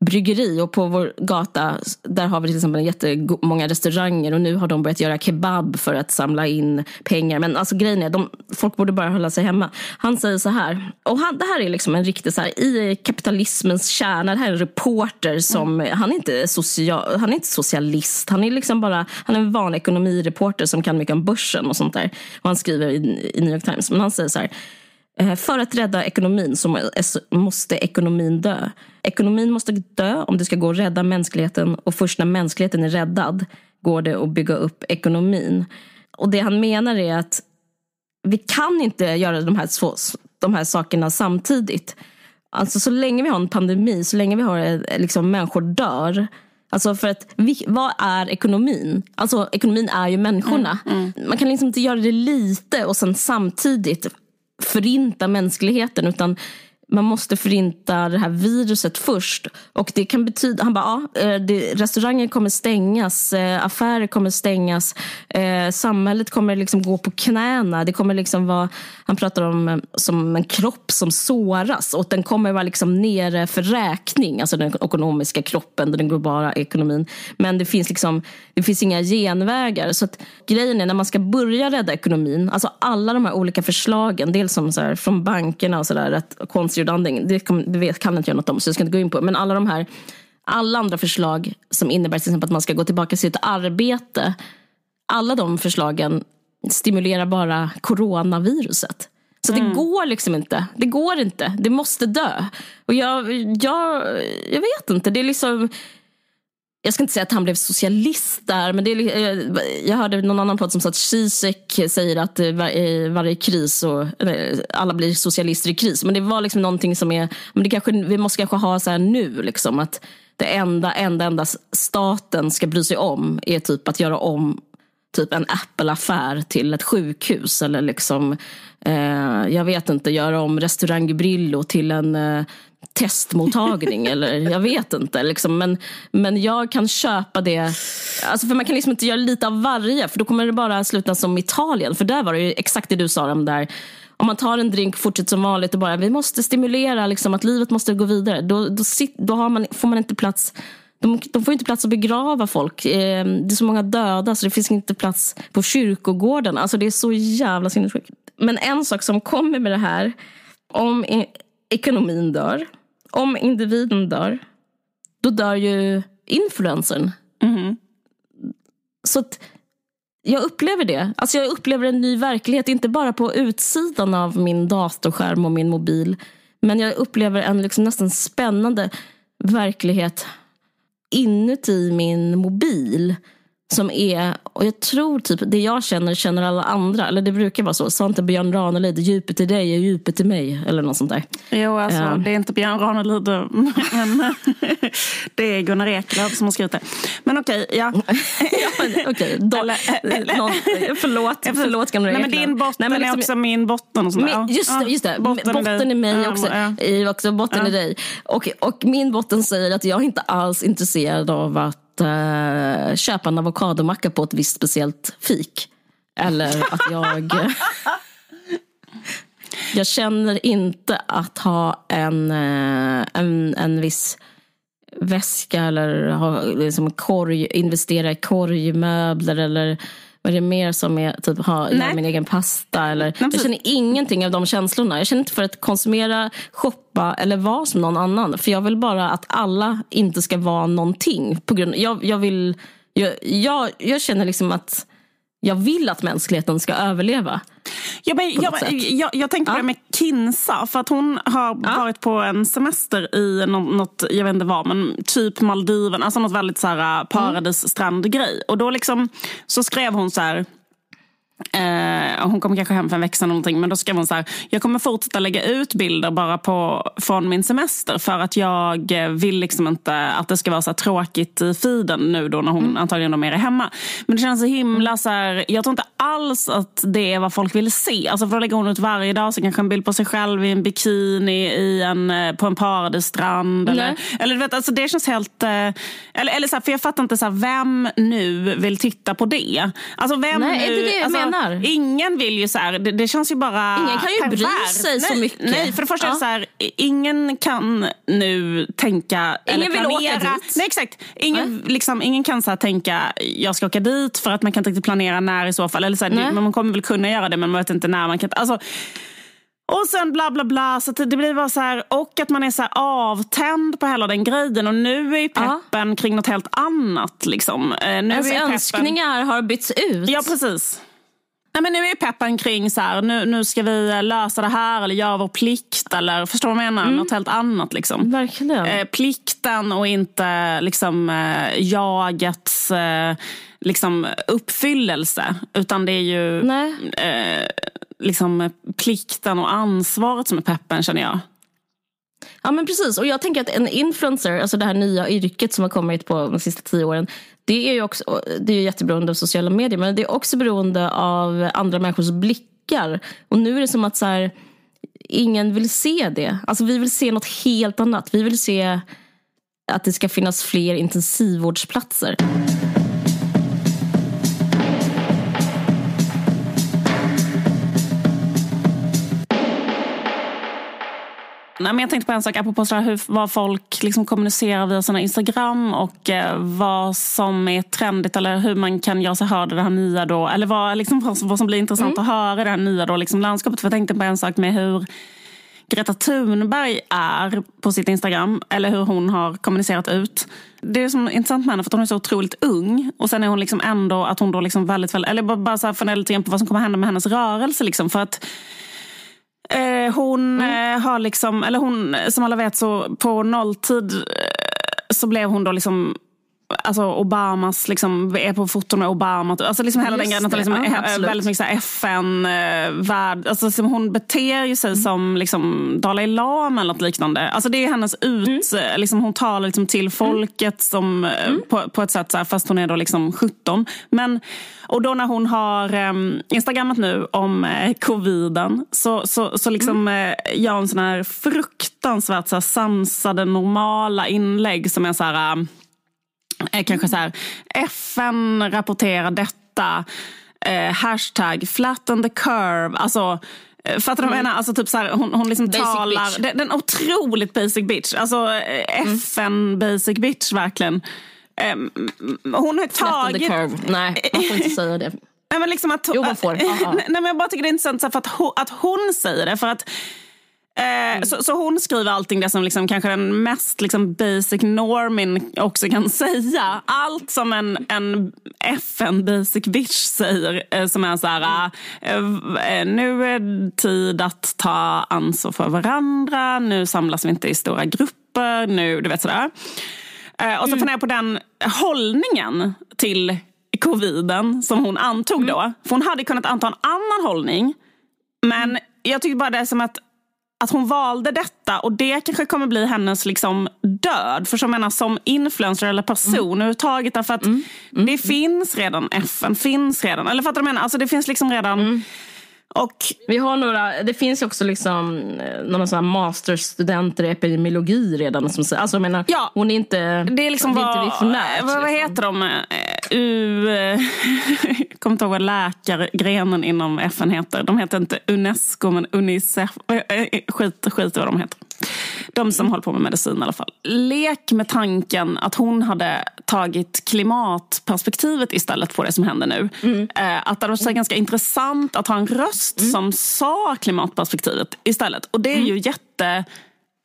bryggeri och på vår gata där har vi till exempel jättemånga restauranger och nu har de börjat göra kebab för att samla in pengar. Men alltså grejen är, de, folk borde bara hålla sig hemma. Han säger så här, och han, det här är liksom en riktig så här, i kapitalismens kärna, det här är en reporter som, mm. han, är inte social, han är inte socialist, han är liksom bara, han är en vanlig ekonomireporter som kan mycket om börsen och sånt där. Och han skriver i, i New York Times, men han säger så här, för att rädda ekonomin så måste ekonomin dö. Ekonomin måste dö om det ska gå att rädda mänskligheten och först när mänskligheten är räddad går det att bygga upp ekonomin. Och det han menar är att vi kan inte göra de här, de här sakerna samtidigt. Alltså så länge vi har en pandemi, så länge vi har eh, liksom, människor dör Alltså för att, vad är ekonomin? Alltså ekonomin är ju människorna. Mm, mm. Man kan liksom inte göra det lite och sen samtidigt förinta mänskligheten utan man måste förinta det här viruset först. Och det kan betyda, han bara, ja, eh, det, restauranger kommer stängas, eh, affärer kommer stängas, eh, samhället kommer liksom gå på knäna. Det kommer liksom vara, han pratar om eh, som en kropp som såras och den kommer vara liksom nere för räkning, alltså den ekonomiska kroppen, den globala ekonomin. Men det finns, liksom, det finns inga genvägar. Så att grejen är när man ska börja rädda ekonomin, alltså alla de här olika förslagen, dels som så här, från bankerna och sådär, konstgjord andning, det, kan, det vet, kan inte jag något om så jag ska inte gå in på. Men alla de här, alla andra förslag som innebär till exempel att man ska gå tillbaka till sitt arbete. Alla de förslagen stimulerar bara coronaviruset. Så mm. det går liksom inte. Det går inte. Det måste dö. Och jag, jag, jag vet inte. Det är liksom jag ska inte säga att han blev socialist där, men det är, eh, jag hörde någon annan podd som sa att Zizek säger att eh, i varje kris och alla blir socialister i kris. Men det var liksom någonting som är, men det kanske, vi måste kanske ha så här nu, liksom, att det enda, enda, enda staten ska bry sig om är typ att göra om typ en Apple-affär till ett sjukhus eller liksom, eh, jag vet inte, göra om restaurang Brillo till en eh, testmottagning eller jag vet inte. Liksom. Men, men jag kan köpa det. Alltså, för man kan liksom inte göra lite av varje för då kommer det bara sluta som Italien. För där var det ju exakt det du sa om där om man tar en drink, fortsätter som vanligt och bara vi måste stimulera liksom, att livet måste gå vidare. Då, då, då har man, får man inte plats de, de får inte plats att begrava folk. Eh, det är så många döda så det finns inte plats på kyrkogården. Alltså det är så jävla sinnessjukt. Men en sak som kommer med det här, om ekonomin dör, om individen dör, då dör ju influencern. Mm. Så att, jag upplever det. Alltså jag upplever en ny verklighet, inte bara på utsidan av min datorskärm och min mobil. Men jag upplever en liksom nästan spännande verklighet inuti min mobil som är, och jag tror typ det jag känner känner alla andra. Eller det brukar vara så. Sa inte Björn Ranelid, djupet i dig är djupet i mig. Eller något sånt där. Jo, alltså uh. det är inte Björn Ranelid. Men det är Gunnar Eklöf som har skrivit det. Men okej, okay, ja. ja okay, då, eller, någon, förlåt, förlåt Gunnar Eklöf. Nej, men din botten Nej, men liksom, är också min botten. Och sånt min, just det, just det. botten, botten i mig också. Ja. också botten ja. i dig. Och, och min botten säger att jag inte alls är intresserad av att uh, köpa en avokadomacka på ett visst speciellt fik. Eller att jag... jag känner inte att ha en, uh, en, en viss väska eller ha, liksom korg, investera i korgmöbler eller vad är det mer som är typ ha göra min egen pasta? Eller, Nej, jag känner ingenting av de känslorna. Jag känner inte för att konsumera, shoppa eller vara som någon annan. För jag vill bara att alla inte ska vara någonting. På grund, jag, jag, vill, jag, jag, jag känner liksom att jag vill att mänskligheten ska överleva. Ja, men, jag, jag, jag, tänkte på ja. det med Kinsa. För att hon har ja. varit på en semester i något, jag vet inte vad, men typ Maldiven. Alltså något väldigt så här, paradisstrandgrej. Och då liksom, så skrev hon så här Eh, hon kommer kanske hem för en vecka eller någonting. Men då skrev hon så här. Jag kommer fortsätta lägga ut bilder bara på, från min semester. För att jag vill liksom inte att det ska vara så tråkigt i feeden nu då när hon mm. antagligen är mer hemma. Men det känns så himla så här, Jag tror inte alls att det är vad folk vill se. Alltså för då lägger hon ut varje dag så kanske en bild på sig själv i en bikini i en, eh, på en paradisstrand. Eller, eller du vet, alltså det känns helt... Eh, eller, eller så här, för jag fattar inte så här, vem nu vill titta på det. Alltså vem Nej, nu... Är det det? Alltså, menar. Ingen vill ju så här, det, det, känns ju bara Ingen kan ju pervers. bry sig nej, så mycket. Nej, för det första ja. så här, ingen kan nu tänka ingen eller planera. Vill åka dit. Nej, exakt. Ingen, liksom, ingen kan så här, tänka, jag ska åka dit för att man kan inte riktigt planera när i så fall. Eller så här, man kommer väl kunna göra det men man vet inte när. Man kan, alltså, och sen bla bla bla. Så det blir bara så här, och att man är så här avtänd på hela den grejen. Och nu är ju peppen ja. kring något helt annat. Liksom. Eh, nu Ens är peppen... önskningar har bytts ut. Ja, precis. Nej, men nu är peppen kring så här, nu, nu ska vi lösa det här eller göra vår plikt. Eller, förstår du vad jag menar? Mm. Något helt annat. Liksom. Verkligen. Eh, plikten och inte liksom, eh, jagets eh, liksom, uppfyllelse. Utan det är ju eh, liksom, plikten och ansvaret som är peppen känner jag. Ja men precis, och jag tänker att en influencer, alltså det här nya yrket som har kommit på de sista tio åren. Det är ju också, det är jätteberoende av sociala medier men det är också beroende av andra människors blickar. Och nu är det som att så här, ingen vill se det. Alltså vi vill se något helt annat. Vi vill se att det ska finnas fler intensivvårdsplatser. Nej, men jag tänkte på en sak apropå så här, hur, vad folk liksom kommunicerar via sina Instagram och eh, vad som är trendigt eller hur man kan göra sig hörd i det här nya då. Eller vad, liksom, vad, vad som blir intressant mm. att höra i det här nya då, liksom, landskapet. För jag tänkte på en sak med hur Greta Thunberg är på sitt Instagram. Eller hur hon har kommunicerat ut. Det är som intressant med henne för att hon är så otroligt ung. Och sen är hon liksom ändå att hon då liksom väldigt, väldigt eller bara, bara så här funderar lite på vad som kommer hända med hennes rörelse. Liksom, för att Eh, hon mm. eh, har liksom, eller hon, som alla vet så på nolltid eh, så blev hon då liksom Alltså Obamas, liksom, är på foton med Obama. Alltså liksom hela Just den grejen. Liksom, ja, väldigt mycket FN-värld. Alltså, liksom, hon beter ju sig mm. som liksom, Dalai Lama eller något liknande. Alltså, det är hennes ut... Mm. Liksom, hon talar liksom, till folket mm. som, eh, mm. på, på, ett sätt, så här, fast hon är då liksom 17. Men, och då när hon har um, instagrammat nu om uh, coviden så, så, så liksom, uh, gör hon såna här fruktansvärt så här, sansade, normala inlägg som är så här... Uh, Eh, kanske så här, FN rapporterar detta. Eh, hashtag flatten the curve. Alltså, Fattar du vad jag menar? Alltså typ så här, hon, hon liksom Basic talar... Den, den otroligt basic bitch. Alltså eh, FN basic bitch verkligen. Ehm, hon har tagit... curve. Nej, man får inte säga det. Nej, men liksom att, Jo, man får. Nej, men jag bara tycker det är intressant så för att, hon, att hon säger det. För att, eh, så, så hon skriver allting det som liksom, kanske den mest liksom, basic normin också kan säga. Allt som en, en FN basic bitch säger. Eh, som är så här, eh, nu är det tid att ta ansvar för varandra. Nu samlas vi inte i stora grupper. Nu, du vet sådär. Och så funderar jag på den hållningen till coviden som hon antog då. För hon hade kunnat anta en annan hållning. Men jag tycker bara det är som att, att hon valde detta och det kanske kommer bli hennes liksom död. För som, menar, som influencer eller person mm. överhuvudtaget. Därför att det finns redan FN, finns redan. Eller fattar du vad jag menar? Alltså det finns liksom redan... Och Vi har några, det finns också liksom eh, några sådana masterstudenter i epidemiologi redan. Som, säger- alltså jag menar, Ja. hon är inte, Det är liksom det är vad, inte visionärt. vad, vad liksom. heter de? Eh, U, eh, jag kommer inte ihåg vad läkargrenen inom FN heter. De heter inte Unesco men Unicef. Eh, eh, Skit, skit i vad de heter. De som håller på med medicin i alla fall. Lek med tanken att hon hade tagit klimatperspektivet istället på det som händer nu. Eh, Att det var så ganska intressant att ha en röst som sa klimatperspektivet istället. Och det är ju jätte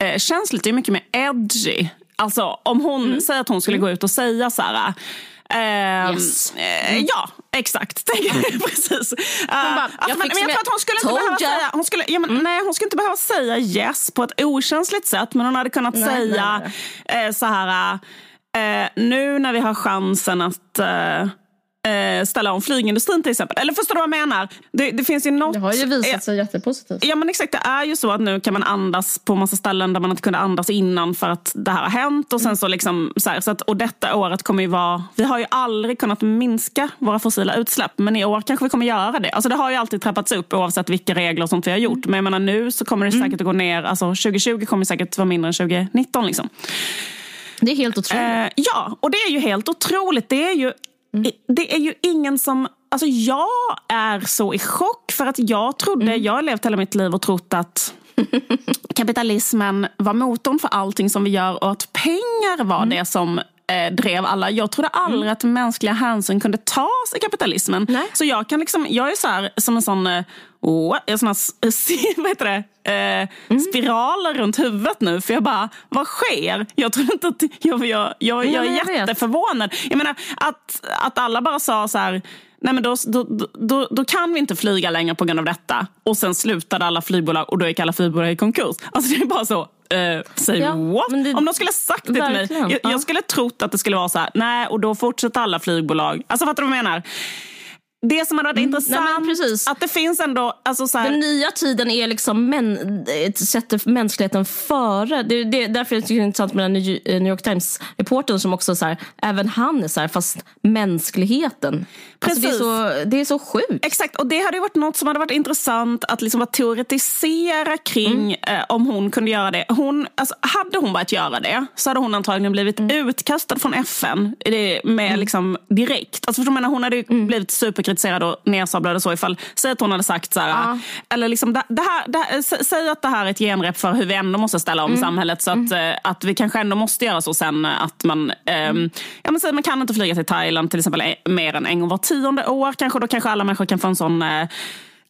eh, känsligt, det är mycket mer edgy. Alltså om hon säger att hon skulle gå ut och säga så här. Ehm, Yes. eh, ja, exakt. Precis. Uh, bara, jag men, men fixar jag det. tror att hon skulle inte behöva säga, hon skulle, ja, men, nej, hon skulle inte behöva säga yes på ett okänsligt sätt. Men hon hade kunnat Nej, säga Eh, så här. eh, nu när vi har chansen att eh, eh, ställa om flygindustrin till exempel. Eller förstår du vad jag menar? Det, det finns ju något... Det har ju eh, visat sig jättepositivt. Ja men exakt, det är ju så att nu kan man andas på massa ställen där man inte kunde andas innan för att det här har hänt. Och, sen så liksom, så här, så att, och detta året kommer ju vara... Vi har ju aldrig kunnat minska våra fossila utsläpp men i år kanske vi kommer göra det. Alltså det har ju alltid trappats upp oavsett vilka regler och sånt vi har gjort. Men jag menar nu så kommer det säkert att gå ner. Alltså 2020 kommer säkert vara mindre än 2019 liksom. Det är helt otroligt. Eh, ja, och det är ju helt otroligt. Det är ju, det är ju ingen som... Alltså jag är så i chock för att jag trodde, jag har levt hela mitt liv och trott att kapitalismen var motorn för allting som vi gör och att pengar var det som eh, drev alla. Jag trodde aldrig att mänskliga hänsyn kunde tas i kapitalismen. Nej. Så jag kan liksom, jag är så här, som en sån, eh, åh, jag är sån här, vad heter det, eh, spiraler runt huvudet nu. För jag bara, vad sker? Jag trodde inte att, jag, jag, jag, jag är jag vet. jätteförvånad. Jag menar att, att alla bara sa så här, nej men då, då, då, då kan vi inte flyga längre på grund av detta. Och sen slutade alla flygbolag och då gick alla flygbolag i konkurs. Alltså det är bara så. Uh, säg Ja, what? det- Om de skulle sagt det till mig. Jag, ja. jag skulle trott att det skulle vara så här, nej och då fortsätter alla flygbolag. Alltså fattar du vad jag menar? Det som hade varit intressant, Mm. nej, men precis. att det finns ändå, alltså så här, Den nya tiden är liksom män, sätter mänskligheten före. Det är det, därför tycker det är intressant med den New New York Times-reportern som också så här, även han är så här, fast mänskligheten. Alltså det, är Precis. så, det är så sjukt. Exakt, och det hade varit något som hade varit intressant att liksom teoretisera kring Mm. eh, om hon kunde göra det. Hon, alltså, hade hon börjat göra det så hade hon antagligen blivit Mm. utkastad från FN med, liksom, direkt. Alltså, för jag menar, hon hade ju Mm. blivit superkritiserad och nersablad och så ifall, säg att hon hade sagt så här, Ja. eller liksom, det, det här, det, här- säg att det här är ett genrep för hur vi ändå måste ställa om Mm. samhället så att, eh, att vi kanske ändå måste göra så sen att man, ehm, ja, men säg, man kan inte flyga till Thailand till exempel eh, mer än en gång var tionde år kanske, då kanske alla människor kan få en sån eh,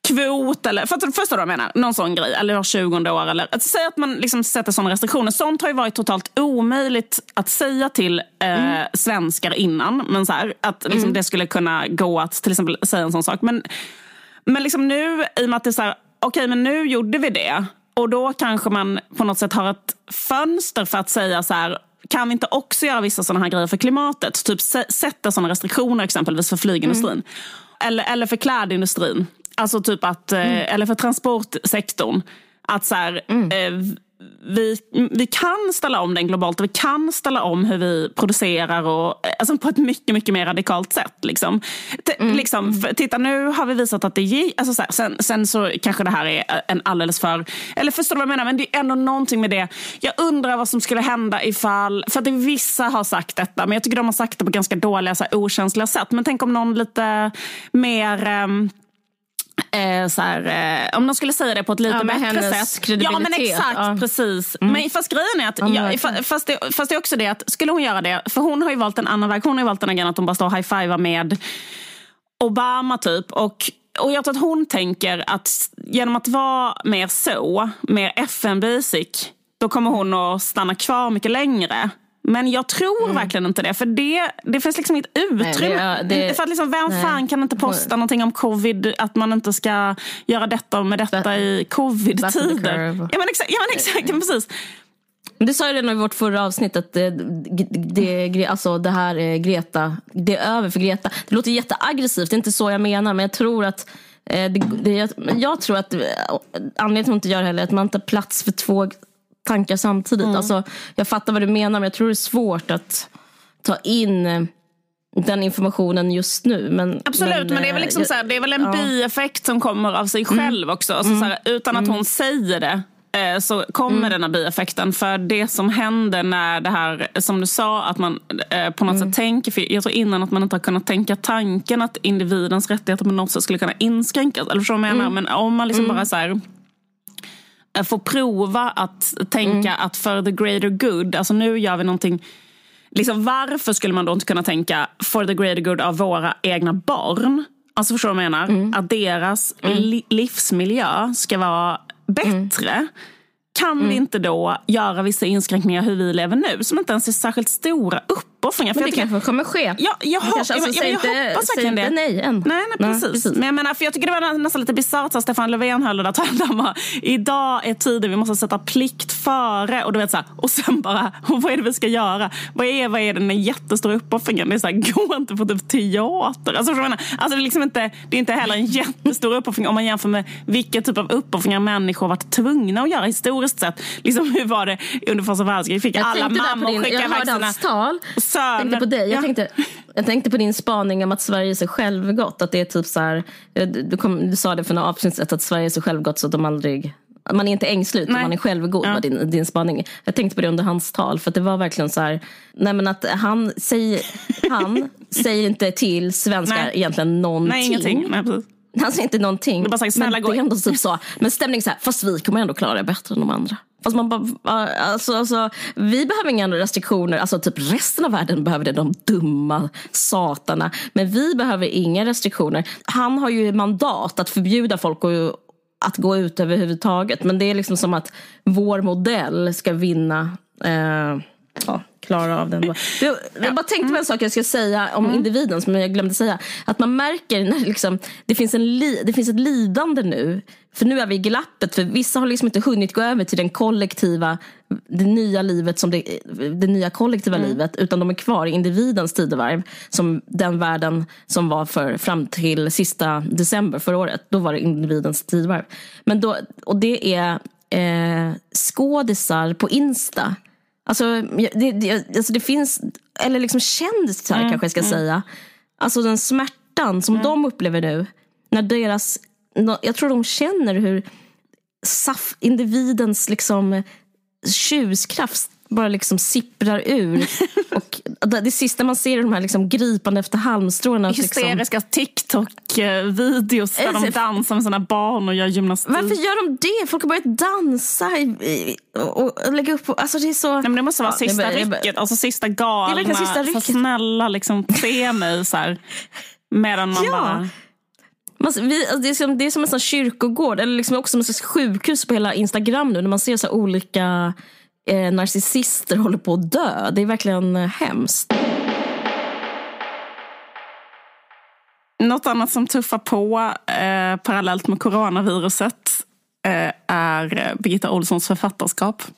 kvot eller för, förstår du vad jag menar? Någon sån grej. Eller var 20 år. Eller, att säga att man liksom sätter såna restriktioner. Sånt har ju varit totalt omöjligt att säga till eh, svenskar innan. Men så här, att liksom, det skulle kunna gå att till exempel säga en sån sak. Men, men liksom nu, i och med att det är så här, okej men nu gjorde vi det. Och då kanske man på något sätt har ett fönster för att säga så här, kan vi inte också göra vissa sådana här grejer för klimatet? Typ sä- sätta sådana restriktioner exempelvis för flygindustrin. Eller, eller för klädindustrin. Alltså typ att, eh, eller för transportsektorn. Att så här, eh, vi, vi kan ställa om den globalt och vi kan ställa om hur vi producerar och, eh, alltså på ett mycket, mycket mer radikalt sätt. Liksom. T- liksom, titta, nu har vi visat att det gick. Alltså, så här, sen, sen så kanske det här är en alldeles för... Eller förstår du vad jag menar? Men det är ändå någonting med det. Jag undrar vad som skulle hända ifall... För att vissa har sagt detta, men jag tycker de har sagt det på ganska dåliga, så här, okänsliga sätt. Men tänk om någon lite mer... ehm, Eh, så här, eh, om de skulle säga det på ett lite Ja, bättre hennes sätt. Ja men exakt, ja. precis. Men fast grejen är att, Ja, men ja, verkligen. fa- fast, det, fast det är också det att skulle hon göra det, för hon har ju valt en annan väg. Hon har ju valt den grejen att hon bara står och high-fivar med Obama typ. Och, och jag tror att hon tänker att genom att vara mer så, mer FN-basic, då kommer hon att stanna kvar mycket längre. Men jag tror verkligen inte det. För det, det finns liksom inget utrymme. är- det- för att liksom, vem nej. fan kan inte posta någonting om covid, att man inte ska göra detta med detta i covid-tider. Ja men exakt, ja, men exakt ja, precis. Du sa ju redan i vårt förra avsnitt att det, det, alltså det här är Greta, det är över för Greta. Det låter jätteaggressivt, det är inte så jag menar. Men jag tror att eh, det, det, jag tror att eh, anledningen till att hon inte gör det heller är att man inte har plats för två tankar samtidigt. Mm. Alltså, jag fattar vad du menar men jag tror det är svårt att ta in eh, den informationen just nu. Men, Absolut, men, det är väl, eh, liksom jag- så här, det är väl en ja. Mm. bieffekt som kommer av sig själv också. Alltså så här, utan att hon säger det eh, så kommer Mm. den här bieffekten. För det som händer när det här, som du sa, att man eh, på något Mm. sätt tänker, för jag tror innan att man inte har kunnat tänka tanken att individens rättigheter på något sätt skulle kunna inskränkas. Eller förstår du vad jag menar? Mm. Men om man liksom bara så här eh, får prova att tänka att för the greater good, alltså nu gör vi någonting liksom, varför skulle man då inte kunna tänka for the greater good av våra egna barn? Alltså förstår du vad jag menar? Att deras li- livsmiljö ska vara bättre. Kan vi inte då göra vissa inskränkningar hur vi lever nu som inte ens är särskilt stora uppoffringar? För Men jag det tycker- kanske kommer ske. Ja, jag, Men hop- kanske, ja, alltså, men- ja, säg men jag inte- hoppas verkligen det. nej än. Nej, nej, Nej, precis. precis. Men jag menar, för jag tycker det var nästan lite bisarrt att Stefan Löfven höll det där talet. Idag är tiden, vi måste sätta plikt före. Och du vet så här, och sen bara, och vad är det vi ska göra? Vad är, vad är den jättestora uppoffringen? Det är så här, gå inte på typ teater. Alltså, jag menar, alltså det, är liksom inte, det är inte heller en jättestor uppoffring om man jämför med vilka typ av uppoffringar människor varit tvungna att göra historiskt sett. Liksom, hur var det under första världskriget? Fick Jag alla mammor skicka jag iväg hörde sina hans tal. Söner. Jag tänkte på dig. Jag, Ja. tänkte, jag tänkte på din spaning om att Sverige är så självgott. Att det är typ så här, du, du, kom, du sa det för några avsnitt sedan, att Sverige är så självgott så att de aldrig man är inte ängslig utan Nej. man är självgod Ja. var din, din spaning. Jag tänkte på det under hans tal för det var verkligen så här, nej men att han säger, han säger inte till svenskar Nej. egentligen någonting. Nej, ingenting. Nej. Han säger inte någonting. Bara sagt, snälla men gå det är ändå typ så. Men stämning så här, fast vi kommer ändå klara det bättre än de andra. Fast man bara, alltså, alltså, vi behöver inga restriktioner. Alltså typ resten av världen behöver det, de dumma satarna. Men vi behöver inga restriktioner. Han har ju mandat att förbjuda folk att, att gå ut överhuvudtaget. Men det är liksom som att vår modell ska vinna. Eh, ja, klara av den. då. Jag, bara tänkte på en sak jag ska säga om individen som jag glömde säga. Att man märker när liksom, det, finns en li, det finns ett lidande nu. För nu är vi i glappet. För vissa har liksom inte hunnit gå över till den kollektiva, det nya livet som det, det nya kollektiva livet. Utan de är kvar i individens tidevarv. Som den världen som var för, fram till sista december förra året. Då var det individens tidevarv. Men då, och det är eh, skådisar på Insta. Alltså det, det, alltså det finns, eller liksom kändisar kanske jag ska säga. Alltså den smärtan som de upplever nu. När deras, jag tror de känner hur saf, individens liksom tjuskraft bara liksom sipprar ur. och det, sista man ser är de här liksom gripande efter halmstrån. att Liksom, Hysteriska TikTok-videos där de dansar med sina barn och gör gymnastik. varför gör de det? Folk har börjat dansa i, och, och lägga upp. Alltså det är så... Nej, men det måste vara Ja, sista det rycket, alltså sista galna. Det sista så rycket. snälla, liksom, se mig så här. Medan man Ja. bara... Man, vi, alltså det, är som, det är som en sån kyrkogård, eller liksom också som slags sjukhus på hela Instagram nu, när man ser så olika eh, narcissister håller på att dö. Det är verkligen eh, hemskt. Något annat som tuffar på eh, parallellt med coronaviruset eh, är Birgitta Olssons författarskap.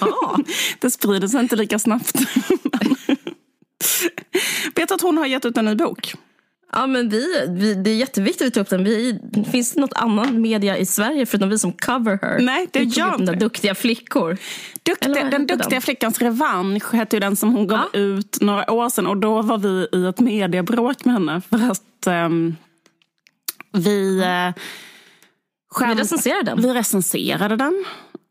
Ja. Det sprider sig inte lika snabbt. Vet att hon har gett ut en ny bok? Ja, men vi, vi, det är jätteviktigt att vi tar upp den. Vi, finns det något annat media i Sverige förutom vi som cover her? Nej, det Vi gör där inte. duktiga flickor. Duktiga, Eller vad den duktiga den? flickans revansch hette ju den som hon gav Ja. ut några år sedan. Och då var vi i ett mediebråk med henne. För att ehm, vi... Eh, Vi skämt- recenserar den. Vi recenserade den.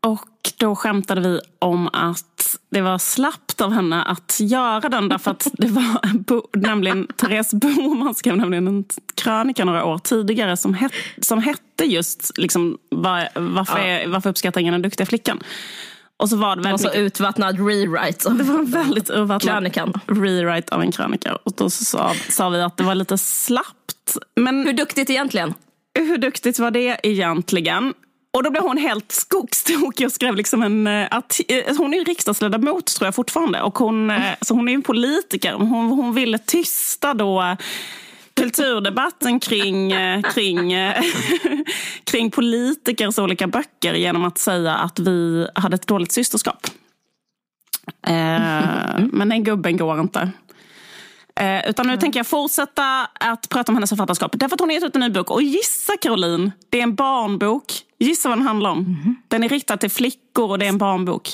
Och då skämtade vi om att det var slappt av henne att göra den därför att det var Bo, nämligen Therese Boman skrev nämligen en krönika några år tidigare som, het, som hette just liksom, var, varför, är, varför uppskattar ingen den duktiga flickan? Och så var det, väldigt det var så utvattnad rewrite. Det var en väldigt urvattnad rewrite av en krönika. Och då sa, sa vi att det var lite slappt. Men hur duktigt egentligen? Hur duktigt var det egentligen? Och då blev hon helt skogstokig och skrev liksom en... Eh, att, eh, hon är ju riksdagsledamot tror jag fortfarande. Och hon, mm. Så hon är en politiker. Hon, hon ville tysta då kulturdebatten kring, kring, kring politikers olika böcker genom att säga att vi hade ett dåligt systerskap. Mm. Men den gubben går inte. Eh, utan nu mm. tänker jag fortsätta att prata om hennes författarskap. Därför att hon har gett ut en ny bok. Och gissa Caroline, det är en barnbok. Gissa vad den handlar om. Mm. Den är riktad till flickor och det är en barnbok.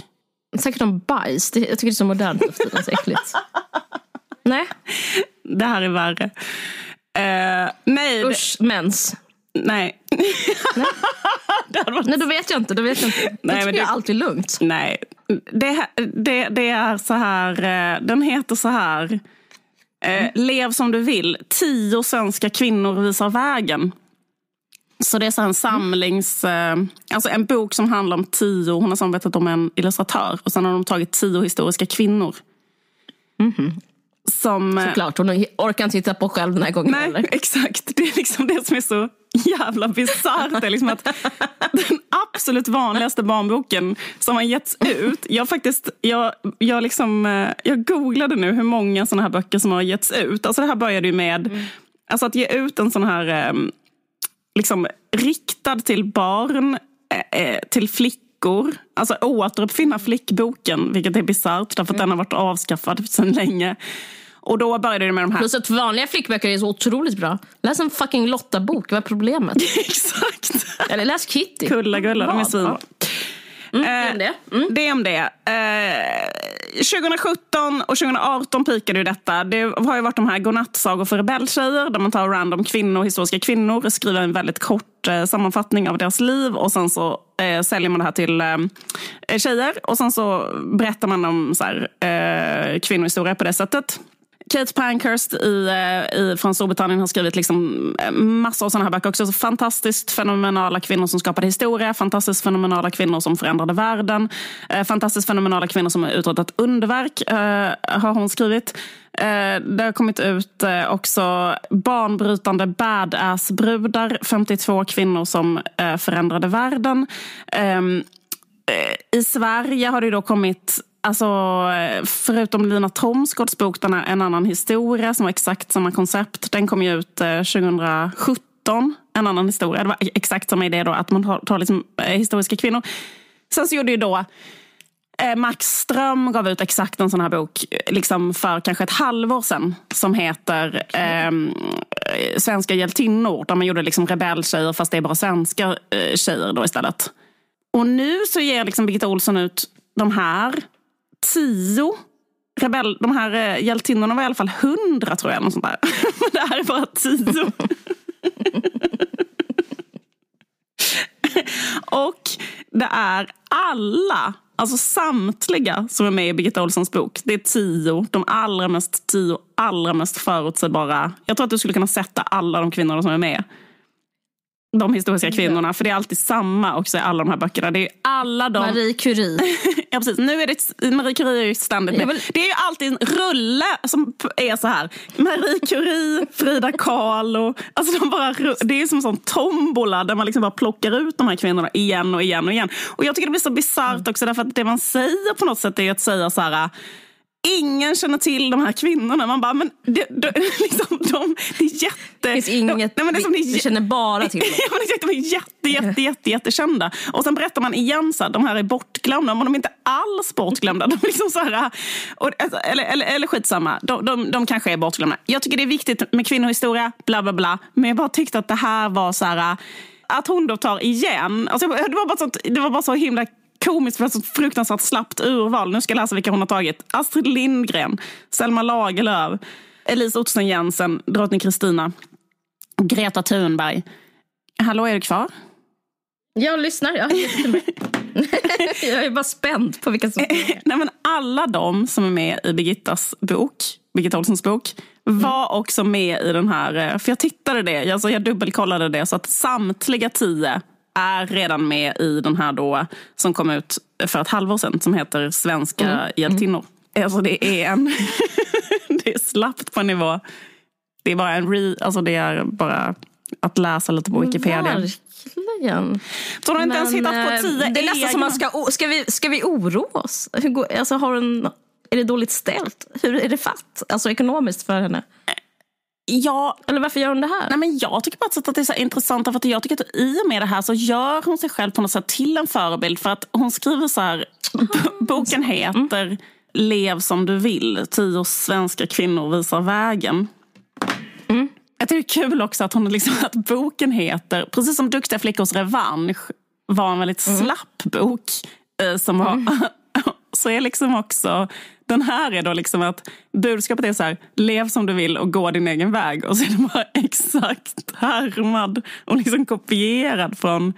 Säkert om bajs. Jag tycker det är så modernt nu för så äckligt. Nej. Det här är värre. Uh, nej. Usch, det... mens. Nej. nej. varit... nej, då vet jag inte. Då vet jag inte. Nej, då tycker det... jag allt är lugnt. Nej, det, det, det är så här. Eh, den heter så här. Eh, Lev som du vill. Tio svenska kvinnor visar vägen. Så det är så en samlings... Eh, alltså en bok som handlar om tio... Hon har samarbetat om en illustratör. Och sen har de tagit tio historiska kvinnor. Mm. Som, eh, Såklart, hon orkar inte hitta på själv den här gången. Nej, eller? exakt. Det är liksom det som är så jävla bisarrt. Liksom den absolut vanligaste barnboken som har getts ut. Jag, faktiskt, jag, jag, liksom, eh, jag googlade nu hur många såna här böcker som har getts ut. Alltså det här började ju med mm. alltså att ge ut en sån här liksom, riktad till barn, eh, till flickor. Alltså återuppfinna flickboken, vilket är bisarrt därför att mm. den har varit avskaffad sedan länge. Och då började det med de här. Plus att vanliga flickböcker är så otroligt bra. Läs en fucking Lotta-bok, vad är problemet? Exakt. Eller läs Kitty. Kulla-gulla, de är svinbra. Mm, det är om det. Mm. Det är om det. 2017 och 2018 pikade ju detta. Det har ju varit de här godnattsagor för rebelltjejer där man tar random kvinnor, historiska kvinnor och skriver en väldigt kort eh, sammanfattning av deras liv och sen så eh, säljer man det här till eh, tjejer och sen så berättar man om så här, eh, kvinnohistoria på det sättet. Kate Pankhurst i, eh, i, från Storbritannien har skrivit liksom eh, massor av sådana här böcker också. Så fantastiskt fenomenala kvinnor som skapade historia, fantastiskt fenomenala kvinnor som förändrade världen, eh, fantastiskt fenomenala kvinnor som har uträttat underverk, har hon skrivit. Det har kommit ut också banbrytande badass-brudar, 52 kvinnor som förändrade världen. Ehm, Eh, I Sverige har det då kommit Alltså, förutom Lina Thomsgårds bok den En annan historia som var exakt samma koncept. Den kom ju ut eh, 2017. En annan historia. Det var exakt samma idé då att man tar, tar liksom, eh, historiska kvinnor. Sen så gjorde ju då Max Ström gav ut exakt en sån här bok liksom för kanske ett halvår sedan som heter eh, Svenska hjältinnor. Där man gjorde liksom rebelltjejer fast det är bara svenska eh, tjejer då istället. Och nu så ger liksom Birgitta Olsson ut de här tio rebell, de här eh, hjältinnorna var i alla fall hundra tror jag. Något sånt där. Men det här är bara tio. och det är alla, alltså samtliga som är med i Birgitta Olssons bok. Det är tio, de allra mest, tio allra mest förutsägbara. Jag tror att du skulle kunna sätta alla de kvinnorna som är med de historiska kvinnorna. För det är alltid samma också i alla de här böckerna. Det är alla de... Marie Curie. ja, precis. Nu är det, Marie Curie med. Vill... Det är ju alltid en rulle som är så här. Marie Curie, Frida Kahlo. Alltså de bara, det är som en sån tombola där man liksom bara plockar ut de här kvinnorna igen och igen och igen. Och jag tycker det blir så bisarrt mm. också därför att det man säger på något sätt är att säga så här ingen känner till de här kvinnorna. Man bara, men det, de, liksom, de, det är jätte... Det finns inget, de, nej, men det, vi, känner bara till dem. ja, men exakt, de är jätte, jätte, jätte, jättekända. Och sen berättar man igen så här, de här är bortglömda, men de är inte alls bortglömda. De är liksom så här, och, alltså, eller, eller, eller skitsamma, de, de, de kanske är bortglömda. Jag tycker det är viktigt med kvinnohistoria, bla bla bla. Men jag bara tyckte att det här var så här att hon då tar igen. Alltså, det, var bara så, det var bara så himla komiskt för ett så fruktansvärt slappt urval. Nu ska jag läsa vilka hon har tagit. Astrid Lindgren, Selma Lagerlöf, Elise Ottesen Jensen, drottning Kristina, Greta Thunberg. Hallå, är du kvar? Jag lyssnar. Ja, jag är bara spänd på vilka som Nej, men Alla de som är med i Birgittas bok, Birgitta Olssons bok, var mm. också med i den här, eh, för jag tittade det, alltså jag dubbelkollade det så att samtliga tio är redan med i den här då som kom ut för ett halvår sedan som heter Svenska mm. mm. hjältinnor. Alltså det är en... det är slappt på nivå. Det är bara en re, alltså det är bara att läsa lite på Wikipedia. Verkligen. Så har inte ens hittat på eh, tio Det är nästan som man ska, ska vi, ska vi oroa oss? Hur går, alltså har hon, är det dåligt ställt? Hur är det fatt? Alltså ekonomiskt för henne? Ja, eller varför gör hon det här? Nej, men jag tycker bara att det är så intressant. För att jag tycker att i och med det här så gör hon sig själv på något sätt till en förebild. För att hon skriver så här, boken heter mm. Lev som du vill. Tio svenska kvinnor visar vägen. Mm. Jag tycker det är kul också att, hon liksom, att boken heter, precis som Duktiga flickors revansch var en väldigt mm. slapp bok. Eh, som har, mm. så är liksom också den här är då liksom att budskapet är så här, lev som du vill och gå din egen väg. Och så är det bara exakt härmad och liksom kopierad från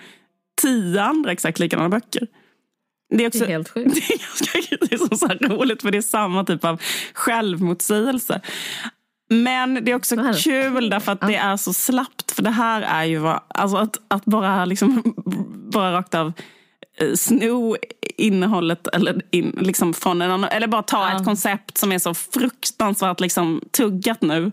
tio andra exakt likadana böcker. Det är, också, det är helt sjukt. Det är, ganska, det är så, så roligt för det är samma typ av självmotsägelse. Men det är också Varför? kul därför att det är så slappt. För det här är ju vad, alltså att, att bara, liksom, bara rakt av Eh, sno innehållet eller, in, liksom från en annan, eller bara ta ja. ett koncept som är så fruktansvärt liksom, tuggat nu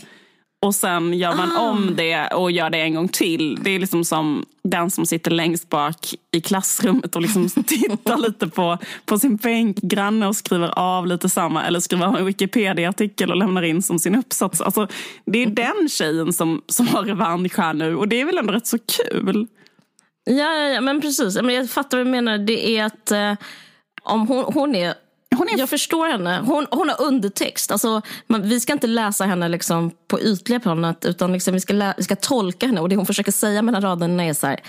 och sen gör man ah. om det och gör det en gång till. Det är liksom som den som sitter längst bak i klassrummet och liksom tittar lite på, på sin bänk, granne och skriver av lite samma eller skriver en Wikipedia-artikel och lämnar in som sin uppsats. Alltså, det är den tjejen som, som har revansch här nu och det är väl ändå rätt så kul. Ja, ja, ja men precis. Jag fattar vad du menar. Det är att eh, om hon, hon är hon är... Jag förstår henne. Hon, hon har undertext. Alltså, man, vi ska inte läsa henne liksom på ytliga planet utan liksom vi, ska lä, vi ska tolka henne. Och det hon försöker säga mellan raderna är så här,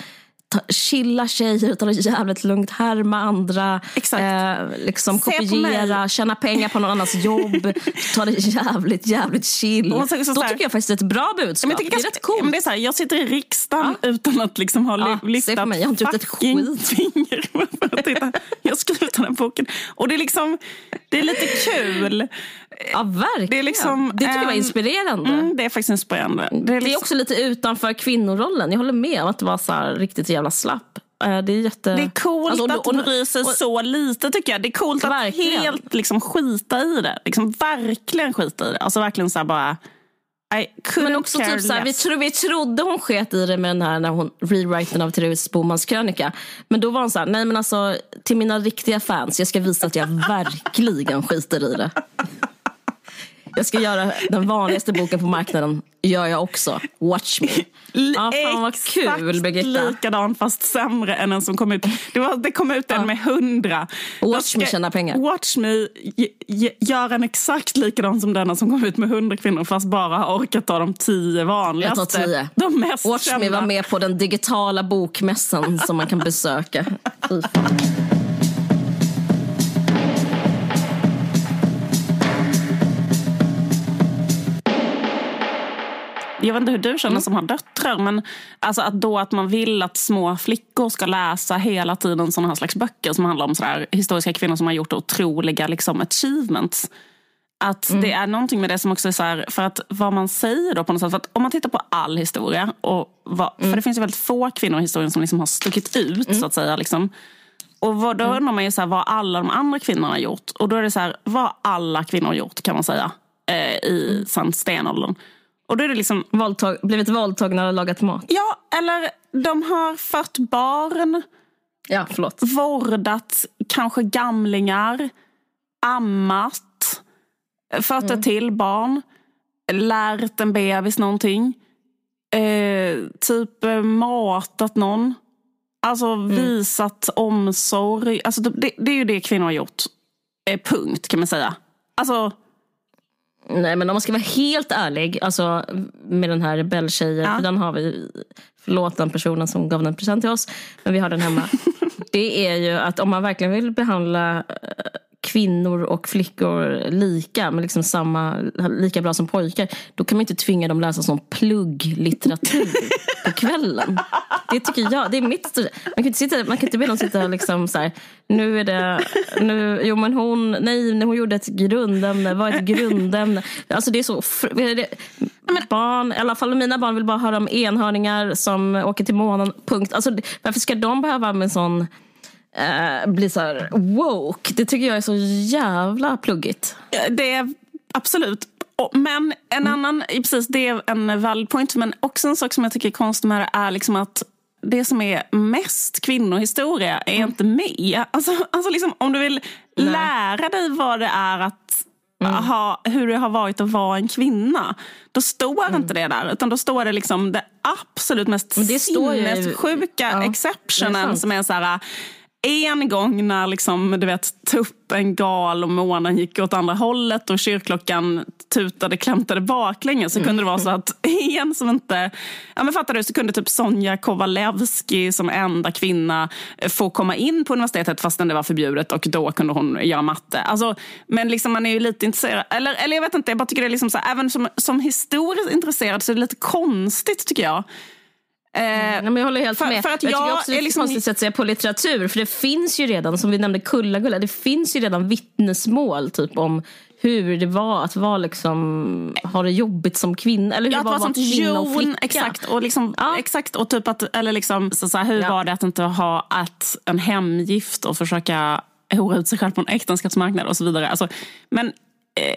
ta, chilla tjejer, ta det jävligt lugnt, härma andra, eh, liksom kopiera, tjäna pengar på någon annans jobb, ta det jävligt, jävligt chill. Då tycker jag faktiskt det är ett bra budskap. Men det är rätt coolt. Men det är så här, jag sitter i riksdagen ja. utan att liksom ha ja, lyftat mig. Jag har inte gjort ett skit. finger. jag har skrivit den här boken. Och det är liksom, det är lite kul. Ja, verkligen. Det, är liksom, det tycker jag var inspirerande. Mm, det är faktiskt inspirerande. Det är, liksom... det är, också lite utanför kvinnorollen. Jag håller med om att det var så riktigt jävla slapp. Eh, det är, jätte... det är coolt alltså, och, att bry sig så lite tycker jag. Det är coolt verkligen. att helt liksom, skita i det. Liksom, verkligen skita i det. Alltså verkligen så här bara... Men också typ så här, vi, tro, vi trodde hon sket i det med den här när hon rewriten av Therese Bomans krönika. Men då var hon så här, nej men alltså till mina riktiga fans, jag ska visa att jag verkligen skiter i det. Jag ska göra den vanligaste boken på marknaden. gör jag också. Watch me. Ja, fan vad kul Birgitta. likadan fast sämre än en som kom ut. Det, var, det kom ut en ja. med hundra. Watch me tjäna pengar. Watch me gör en exakt likadan som denna som kom ut med hundra kvinnor fast bara har orkat ta de tio vanligaste. Jag tar tio. De mest Watch kända. me var med på den digitala bokmässan som man kan besöka. Jag vet inte hur du känner mm. som har döttrar, men alltså att då att man vill att små flickor ska läsa hela tiden sådana här slags böcker som handlar om sådär, historiska kvinnor som har gjort otroliga liksom, achievements. Att mm. det är någonting med det som också är så här, för att vad man säger då på något sätt, för att om man tittar på all historia, och vad, mm. för det finns ju väldigt få kvinnor i historien som liksom har stuckit ut mm. så att säga. Liksom. Och vad, då mm. undrar man ju så här, vad alla de andra kvinnorna har gjort. Och då är det så här, vad alla kvinnor har gjort kan man säga eh, i mm. stenåldern. Och då är det liksom... Våldtag, blivit våldtagna och lagat mat. Ja, eller de har fött barn. Ja, förlåt. Vårdat kanske gamlingar. Ammat. Fött mm. till barn. Lärt en bebis någonting. Eh, typ eh, matat någon. Alltså mm. visat omsorg. Alltså, det, det, är ju det kvinnor har gjort. Eh, punkt kan man säga. Alltså Nej men om man ska vara helt ärlig, alltså med den här rebelltjejen, ja. för den har vi, förlåt den personen som gav den present till oss, men vi har den hemma. det är ju att om man verkligen vill behandla eh, kvinnor och flickor lika, men liksom samma, lika bra som pojkar, då kan man inte tvinga dem läsa sån plugglitteratur på kvällen. Det tycker jag, det är mitt Man kan inte, sitta, man kan inte be dem sitta liksom så här, nu är det, nu, jo men hon, nej, hon gjorde ett grundämne, vad är ett grundämne? Alltså det är så, det, barn, i alla fall mina barn vill bara höra om enhörningar som åker till månen, punkt. Alltså varför ska de behöva med sån eh, bli så här woke. Det tycker jag är så jävla pluggigt. Det är absolut. Men en mm. annan, precis det är en valid point. Men också en sak som jag tycker är konstig med det är liksom att det som är mest kvinnohistoria är mm. inte med. Alltså, alltså liksom, om du vill Nej. lära dig vad det är att Mm. Ha, hur det har varit att vara en kvinna. Då står mm. inte det där. Utan då står det liksom det absolut mest sinnessjuka ja, exceptionen som är så här en gång när liksom, du vet, tuppen gal och månen gick åt andra hållet och kyrkklockan tutade, klämtade baklänges så kunde det vara så att en som inte... Ja, men fattar du, så kunde typ Sonja Kowalewski som enda kvinna eh, få komma in på universitetet fastän det var förbjudet och då kunde hon göra matte. Alltså, men liksom man är ju lite intresserad, eller, eller jag vet inte, jag bara tycker det är liksom så, även som, som historiskt intresserad så är det lite konstigt tycker jag Mm, men jag håller helt för, med. För att jag, jag också det är liksom... konstigt att säga på litteratur. För det finns ju redan, som vi nämnde Kulla-Gulla, det finns ju redan vittnesmål typ om hur det var att vara liksom, ha det jobbigt som kvinna. Eller hur ja, att vara kvinna och flicka. Exakt. Och, liksom, ja. exakt, och typ att, eller liksom, så, så här, hur ja. var det att inte ha att en hemgift och försöka hora ut sig själv på en äktenskapsmarknad och så vidare. Alltså, men eh,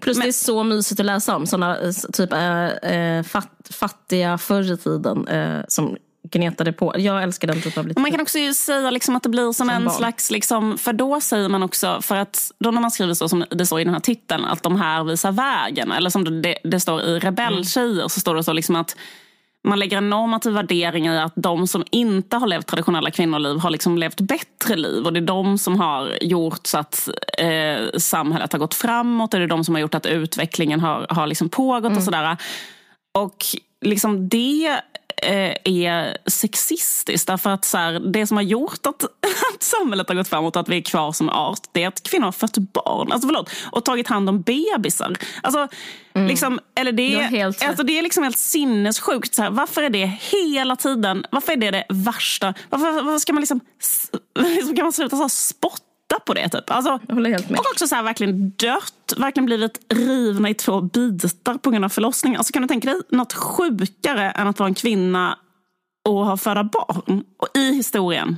Plus men, det är så mysigt att läsa om. Såna typ äh, fatt, fattiga förr i tiden äh, som gnetade på. Jag älskar den typen av litteratur. Man kan också säga liksom att det blir som, som en barn. slags, liksom, för då säger man också, för att då när man skriver så som det står i den här titeln, att de här visar vägen. Eller som det, det står i Rebelltjejer mm. så står det så liksom att man lägger en normativ värdering i att de som inte har levt traditionella kvinnoliv har liksom levt bättre liv. Och det är de som har gjort så att eh, samhället har gått framåt. Och det är de som har gjort att utvecklingen har, har liksom pågått mm. och sådär. Och liksom det är sexistiskt. Därför att så här, det som har gjort att, att samhället har gått framåt och att vi är kvar som art, det är att kvinnor har fött barn. Alltså förlåt, och tagit hand om bebisar. Alltså, mm. liksom, eller det, är, helt... alltså, det är liksom helt sinnessjukt. Så här, varför är det hela tiden, varför är det det värsta? Varför, varför ska man liksom, liksom kan man sluta så spotta trötta på det. Typ. Alltså. Och också så här, verkligen dött, verkligen blivit rivna i två bitar på grund av förlossning. Alltså, kan du tänka dig något sjukare än att vara en kvinna och ha föda barn? Och i historien.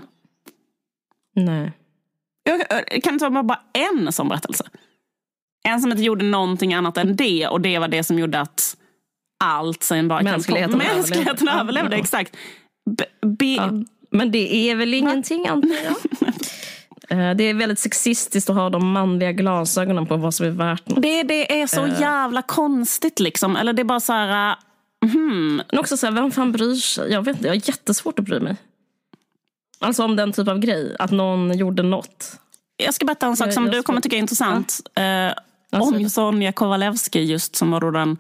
Nej. Jag kan inte ta bara en sån berättelse. En som inte gjorde någonting annat än det och det var det som gjorde att allt sen bara mänskligheten, kan mänskligheten överlevde. överlevde. Exakt. Be, ja. Men det är väl ingenting antar jag? Eh, det är väldigt sexistiskt att ha de manliga glasögonen på vad som är värt något. Det, det är så uh. jävla konstigt liksom. Eller det är bara så här... Hmm. Men också så här, vem fan bryr sig? Jag vet inte, jag har jättesvårt att bry mig. Alltså om den typ av grej, att någon gjorde något. Jag ska berätta en sak som jag, du kommer tycka är intressant. Ja. Uh, om Sonja Kowalewski just, som var då den,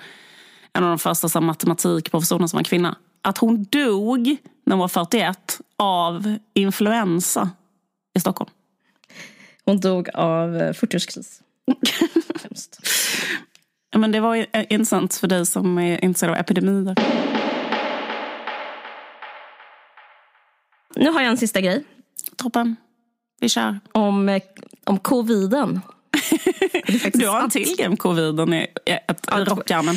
en av de första matematikprofessorerna som var kvinna. Att hon dog när hon var 41 av influensa i Stockholm. Hon dog av 40-årskris. Eh, ja, men det var intressant för dig som är intresserad av epidemier. Nu har jag en sista grej. Toppen. Vi kör. Om, eh, om coviden. du har en till grej om coviden i rockärmen.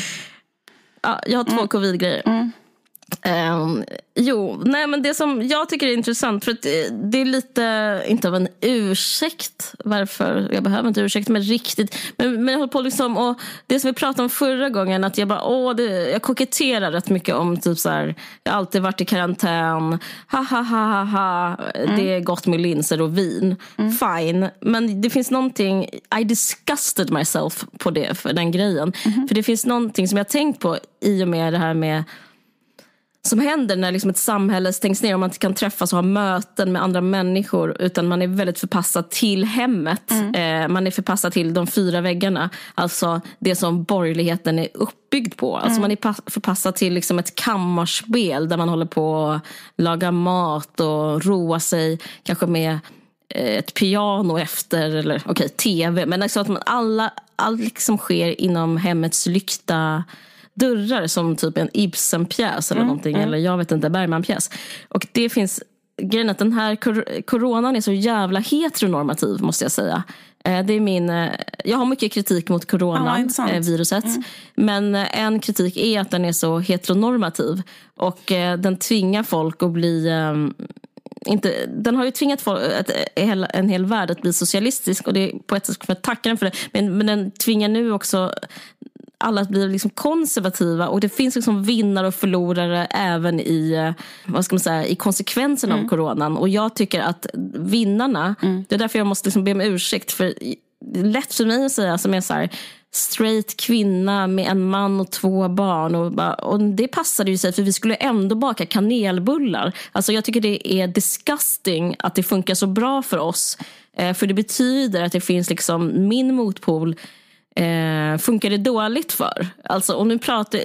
Ja, jag har två mm. covid-grejer. Mm. Um, jo, nej men det som jag tycker är intressant, för det, det, är lite, inte av en ursäkt varför, jag behöver inte ursäkt men riktigt, men, men jag håller på liksom, och det som vi pratade om förra gången, att jag bara, åh, det, jag koketterar rätt mycket om typ så här, jag har alltid varit i karantän, ha ha ha ha ha, mm. det är gott med linser och vin, mm. fine, men det finns någonting, I disgusted myself på det, för den grejen, mm. för det finns någonting som jag tänkt på i och med det här med som händer när liksom ett samhälle stängs ner och man inte kan träffas och ha möten med andra människor utan man är väldigt förpassad till hemmet. Mm. Eh, man är förpassad till de fyra väggarna. Alltså det som borgerligheten är uppbyggd på. Alltså mm. man är förpassad till liksom ett kammarspel där man håller på att laga mat och roa sig kanske med ett piano efter, eller okej, okay, tv. Men alltså att man alla, allt liksom sker inom hemmets lyckta dörrar som typ en Ibsen-pjäs eller mm, någonting. Mm. Eller jag vet inte, Bergman-pjäs. Och det finns, grejen att den här kor coronan är så jävla heteronormativ måste jag säga. Eh, det är min, eh, jag har mycket kritik mot coronaviruset. Mm. Men en kritik är att den är så heteronormativ. Och eh, den tvingar folk att bli ehm, inte, den har ju tvingat folk, en hel värld att bli socialistisk och det är på ett sätt för att tacka den för det. Men, men den tvingar nu också alla att bli liksom konservativa och det finns liksom vinnare och förlorare även i, vad ska man säga, i konsekvenserna mm. av coronan. Och jag tycker att vinnarna, mm. det är därför jag måste liksom be om ursäkt. För det är lätt för mig att säga som är så här, straight kvinna med en man och två barn. Och, bara, och det passade ju sig för vi skulle ändå baka kanelbullar. Alltså jag tycker det är disgusting att det funkar så bra för oss. Eh, för det betyder att det finns liksom min motpol eh, funkar det dåligt för? Alltså, och nu pratar,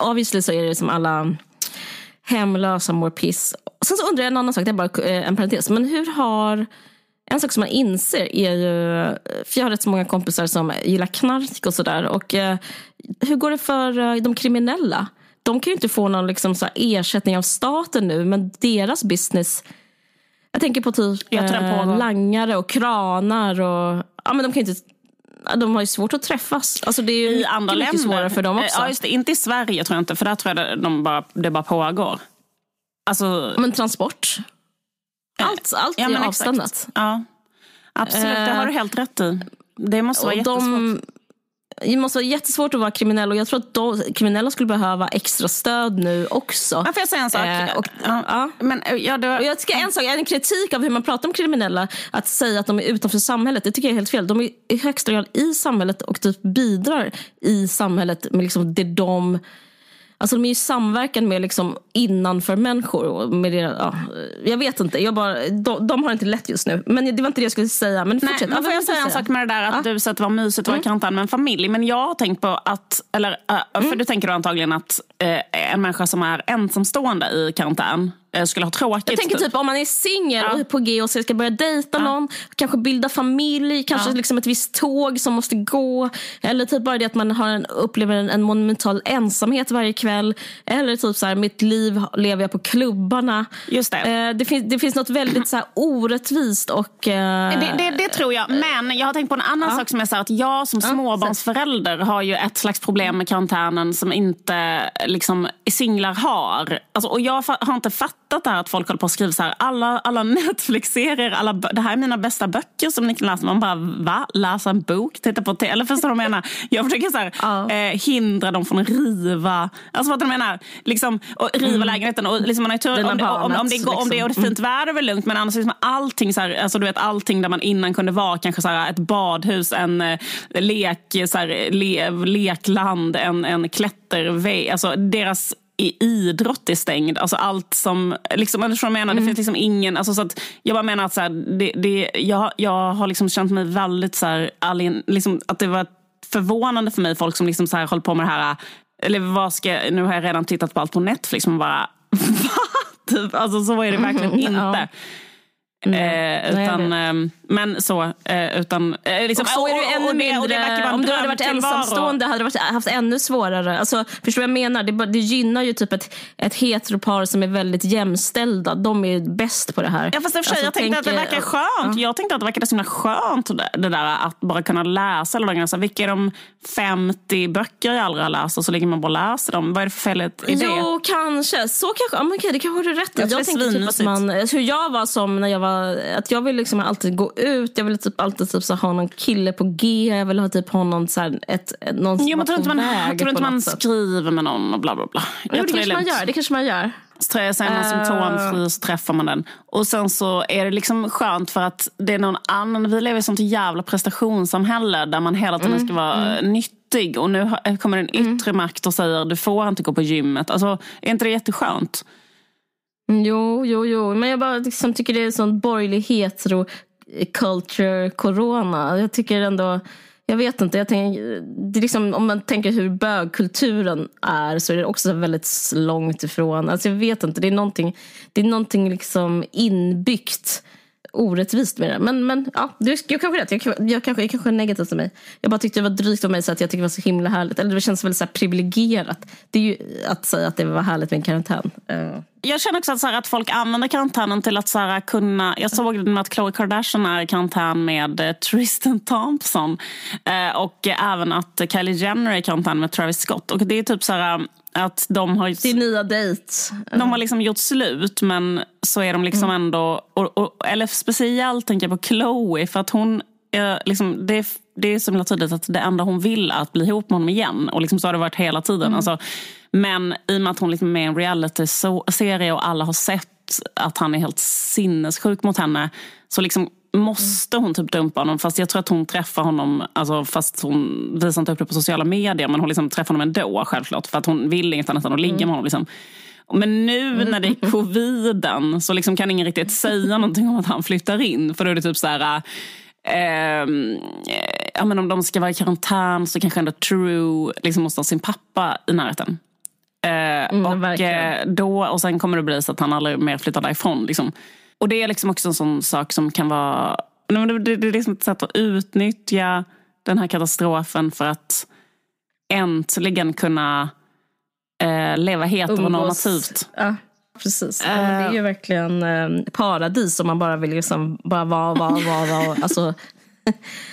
obviously så är det som alla hemlösa mår piss. Sen så undrar jag en annan sak, det är bara eh, en parentes. Men hur har en sak som man inser är ju, för jag har rätt så många kompisar som gillar knark och sådär. Och eh, hur går det för eh, de kriminella? De kan ju inte få någon liksom så ersättning av staten nu, men deras business jag tänker på typ eh, langare och kranar. Och, ja, men de kan inte de har ju svårt att träffas. Alltså det är ju I andra mycket svårare för dem också. Ja, just det. Inte i Sverige tror jag inte, för där tror jag de bara, det bara pågår. Alltså... Men transport? Allt, allt ja, är avstannat. Ja, absolut. Det har du helt rätt i. Det måste vara jättesvårt. De, det måste vara jättesvårt att vara kriminell och jag tror att de, kriminella skulle behöva extra stöd nu också. Ja, får jag säga en sak? Eh, och, ja. Ja. Men, eh, ja, då... och jag tycker en sak, en kritik av hur man pratar om kriminella, att säga att de är utanför samhället, det tycker jag är helt fel. De är i högsta grad i samhället och typ bidrar i samhället med liksom det de Alltså de är ju samverkan med liksom innanför människor. Med det, ja, jag vet inte, jag bara, de, de, har inte lätt just nu. Men det var inte det jag skulle säga. Men Nej, Men får jag säga en sak med det där att ja. du sa att det var mysigt att vara mm. karantän med en familj. Men jag har tänkt på att, eller, för mm. du tänker då antagligen att eh, en människa som är ensamstående i karantän skulle ha tråkigt. Jag tänker typ om man är singel ja. och är på G och ska börja dejta ja. någon, kanske bilda familj, kanske ja. liksom ett visst tåg som måste gå. Eller typ bara det att man har en, upplever en, en monumental ensamhet varje kväll. Eller typ så här, mitt liv lever jag på klubbarna. Just det. Eh, det, finns, det finns något väldigt så här, orättvist och... Eh, det, det, det, tror jag. Men jag har tänkt på en annan sak som är så här, att jag som småbarnsförälder har ju ett slags problem med karantänen som inte liksom, singlar har. Alltså, och jag har inte fattat det här att folk håller på att skriva så här, alla, alla Netflix-serier, alla, det här är mina bästa böcker som ni kan läsa. Man bara, va? Läsa en bok? Titta på tv? Eller förstår du vad jag menar? Jag försöker så här, ja. eh, hindra dem från att riva. Alltså vad menar? Liksom, och riva mm. lägenheten. Och liksom man har tur, om, om, om, det går, om det är liksom. fint väder är väl lugnt. Men annars liksom allting, så här, alltså du vet, allting där man innan kunde vara kanske så här, ett badhus, en eh, lek, så här, le, lekland, en, en klättervägg. Alltså deras idrott är stängd. Alltså allt som, liksom, eller jag menar, mm. det finns liksom ingen, alltså så att, jag bara menar att så här, det, det, jag, jag har liksom känt mig väldigt så här, alien, liksom, att det var förvånande för mig folk som liksom så här, håller på med det här, eller vad ska, nu har jag redan tittat på allt på Netflix, man bara, va? Typ, alltså så är det verkligen inte. Ja. Eh, utan, eh, men så. Eh, utan, eh, liksom, och så är det ännu mindre. om du hade varit ensamstående hade du varit, haft ännu svårare. Alltså, förstår du vad jag menar? Det, det gynnar ju typ ett, ett heteropar som är väldigt jämställda. De är bäst på det här. Ja, fast för sig, alltså, jag tänkte tänk, att det verkar skönt. Ja. Jag tänkte att det verkade så himla skönt det, där att bara kunna läsa alla dagarna. Vilka är de 50 böcker jag aldrig har läst och så ligger man bara och läser dem. Vad är det för fel i det? Jo, kanske. Så kanske. Men okej, det kanske har du rätt i. Jag, jag tänkte typ att man, hur jag var som när jag var att jag vill liksom alltid gå ut. Jag vill typ alltid typ så ha någon kille på G. Jag vill ha typ ha någon, så här, ett, någon som jo, man tror inte man, tror inte man skriver med någon och bla bla bla. Jag jo, det, kanske man gör, det kanske man gör. Så är man uh... symptomfri så träffar man den. Och sen så är det liksom skönt för att det är någon annan. Vi lever i sånt jävla prestationssamhälle där man hela tiden mm. ska vara mm. nyttig. Och nu kommer en yttre mm. makt och säger du får inte gå på gymmet. Alltså, är inte det jätteskönt? Jo, jo, jo. Men jag bara liksom tycker det är sån borgerlig hetero eh, culture corona. Jag tycker ändå, jag vet inte, jag tänker, det liksom, om man tänker hur bögkulturen är så är det också väldigt långt ifrån. Alltså jag vet inte, det är någonting, det är någonting liksom inbyggt orättvist med det. Men, men ja, du jag kanske rätt. Jag, jag, kanske, jag kanske är negativ till mig. Jag bara tyckte det var drygt av mig så att jag tycker det var så himla härligt. Eller det känns väldigt så här privilegierat. Det är ju att säga att det var härligt med en karantän. Uh. Jag känner också att, så här, att folk använder karantänen till att så här, kunna... Jag såg med att Khloe Kardashian är i karantän med eh, Tristan Thompson. Eh, och även att Kylie Jenner är i karantän med Travis Scott. Och det är typ så här att de har... Sin nya dejt. De har liksom gjort slut men så är de liksom mm. ändå... Och, och, eller speciellt tänker jag på Chloe för att hon... Eh, liksom, det, det är så tydligt att det enda hon vill är att bli ihop med honom igen. Och liksom så har det varit hela tiden. Mm. Alltså, men i och med att hon liksom är med i en reality-serie och alla har sett att han är helt sinnessjuk mot henne så liksom måste hon typ dumpa honom fast jag tror att hon träffar honom, alltså, fast hon visar inte upp det på sociala medier men hon liksom träffar honom ändå självklart för att hon vill inget annat än att ligga med honom. Liksom. Men nu mm. när det är coviden så liksom kan ingen riktigt säga någonting om att han flyttar in för då är det typ så här Eh, ja, men om de ska vara i karantän så kanske ändå True liksom måste ha sin pappa i närheten. Eh, mm, och, eh, då, och sen kommer det bli så att han aldrig mer flyttar därifrån. Liksom. Och det är liksom också en sån sak som kan vara... Det, det är liksom ett sätt att utnyttja den här katastrofen för att äntligen kunna eh, leva heteronormativt. Ja, precis. Uh, det är ju verkligen eh, paradis om man bara vill liksom bara vara, vara, vara. vara. Alltså,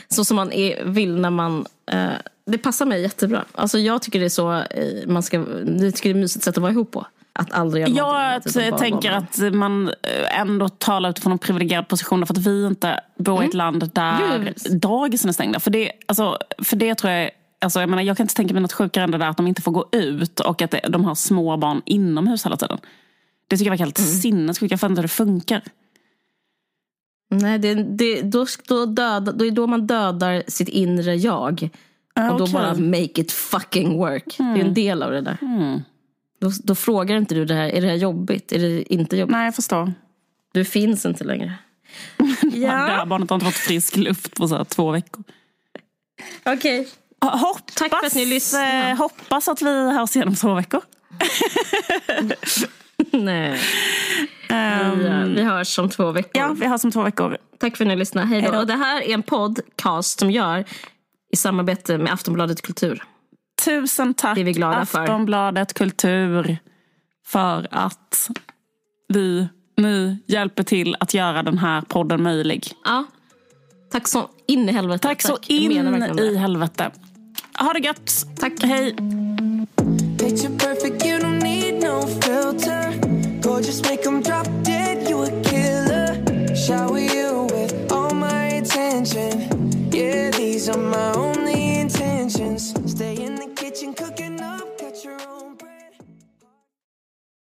så som man är, vill när man... Eh, det passar mig jättebra. Alltså, jag tycker det är så eh, man ska... Jag tycker det är ett mysigt sätt att vara ihop på. Att aldrig göra Jag tänker att man eh, ändå talar utifrån en privilegierad position för att vi inte bor mm. i ett mm. land där dagisen är stängda. För det, alltså, för det tror jag Alltså, jag, menar, jag kan inte tänka mig något sjukare än det där att de inte får gå ut och att de har små barn inomhus hela tiden. Det tycker jag verkar helt mm. sinnessjukt. Jag fattar inte hur det funkar. Nej, det, det, då, då, döda, då är då man dödar sitt inre jag. Ah, och då bara make it fucking work. Mm. Det är en mm. del av det där. Mm. Då, då, frågar inte du det här, är det här jobbigt? Är det inte jobbigt? Nej, jag förstår. Du finns inte längre. ja. Här barnet har inte fått frisk luft på så två veckor. Okej. Okay. Hoppas, Tack för att ni lyssnade. Eh, hoppas att vi hörs igen om två veckor. Nej. Um, vi, vi hörs om två veckor. Ja, vi hörs om två veckor. Tack för att ni lyssnade. Hej då. Och det här är en podcast som gör i samarbete med Aftonbladet Kultur. Tusen tack det är vi glada Aftonbladet för. Kultur för att vi nu hjälper till att göra den här podden möjlig. Ja. Tack så in i helvete. Tack, tack. så in i helvete. Ha det gött. Tack. Hej. no filter. Go just make them drop dead, you a killer. Shower you with all my attention. Yeah, these are my only intentions. Stay in the kitchen cooking up, cut your own.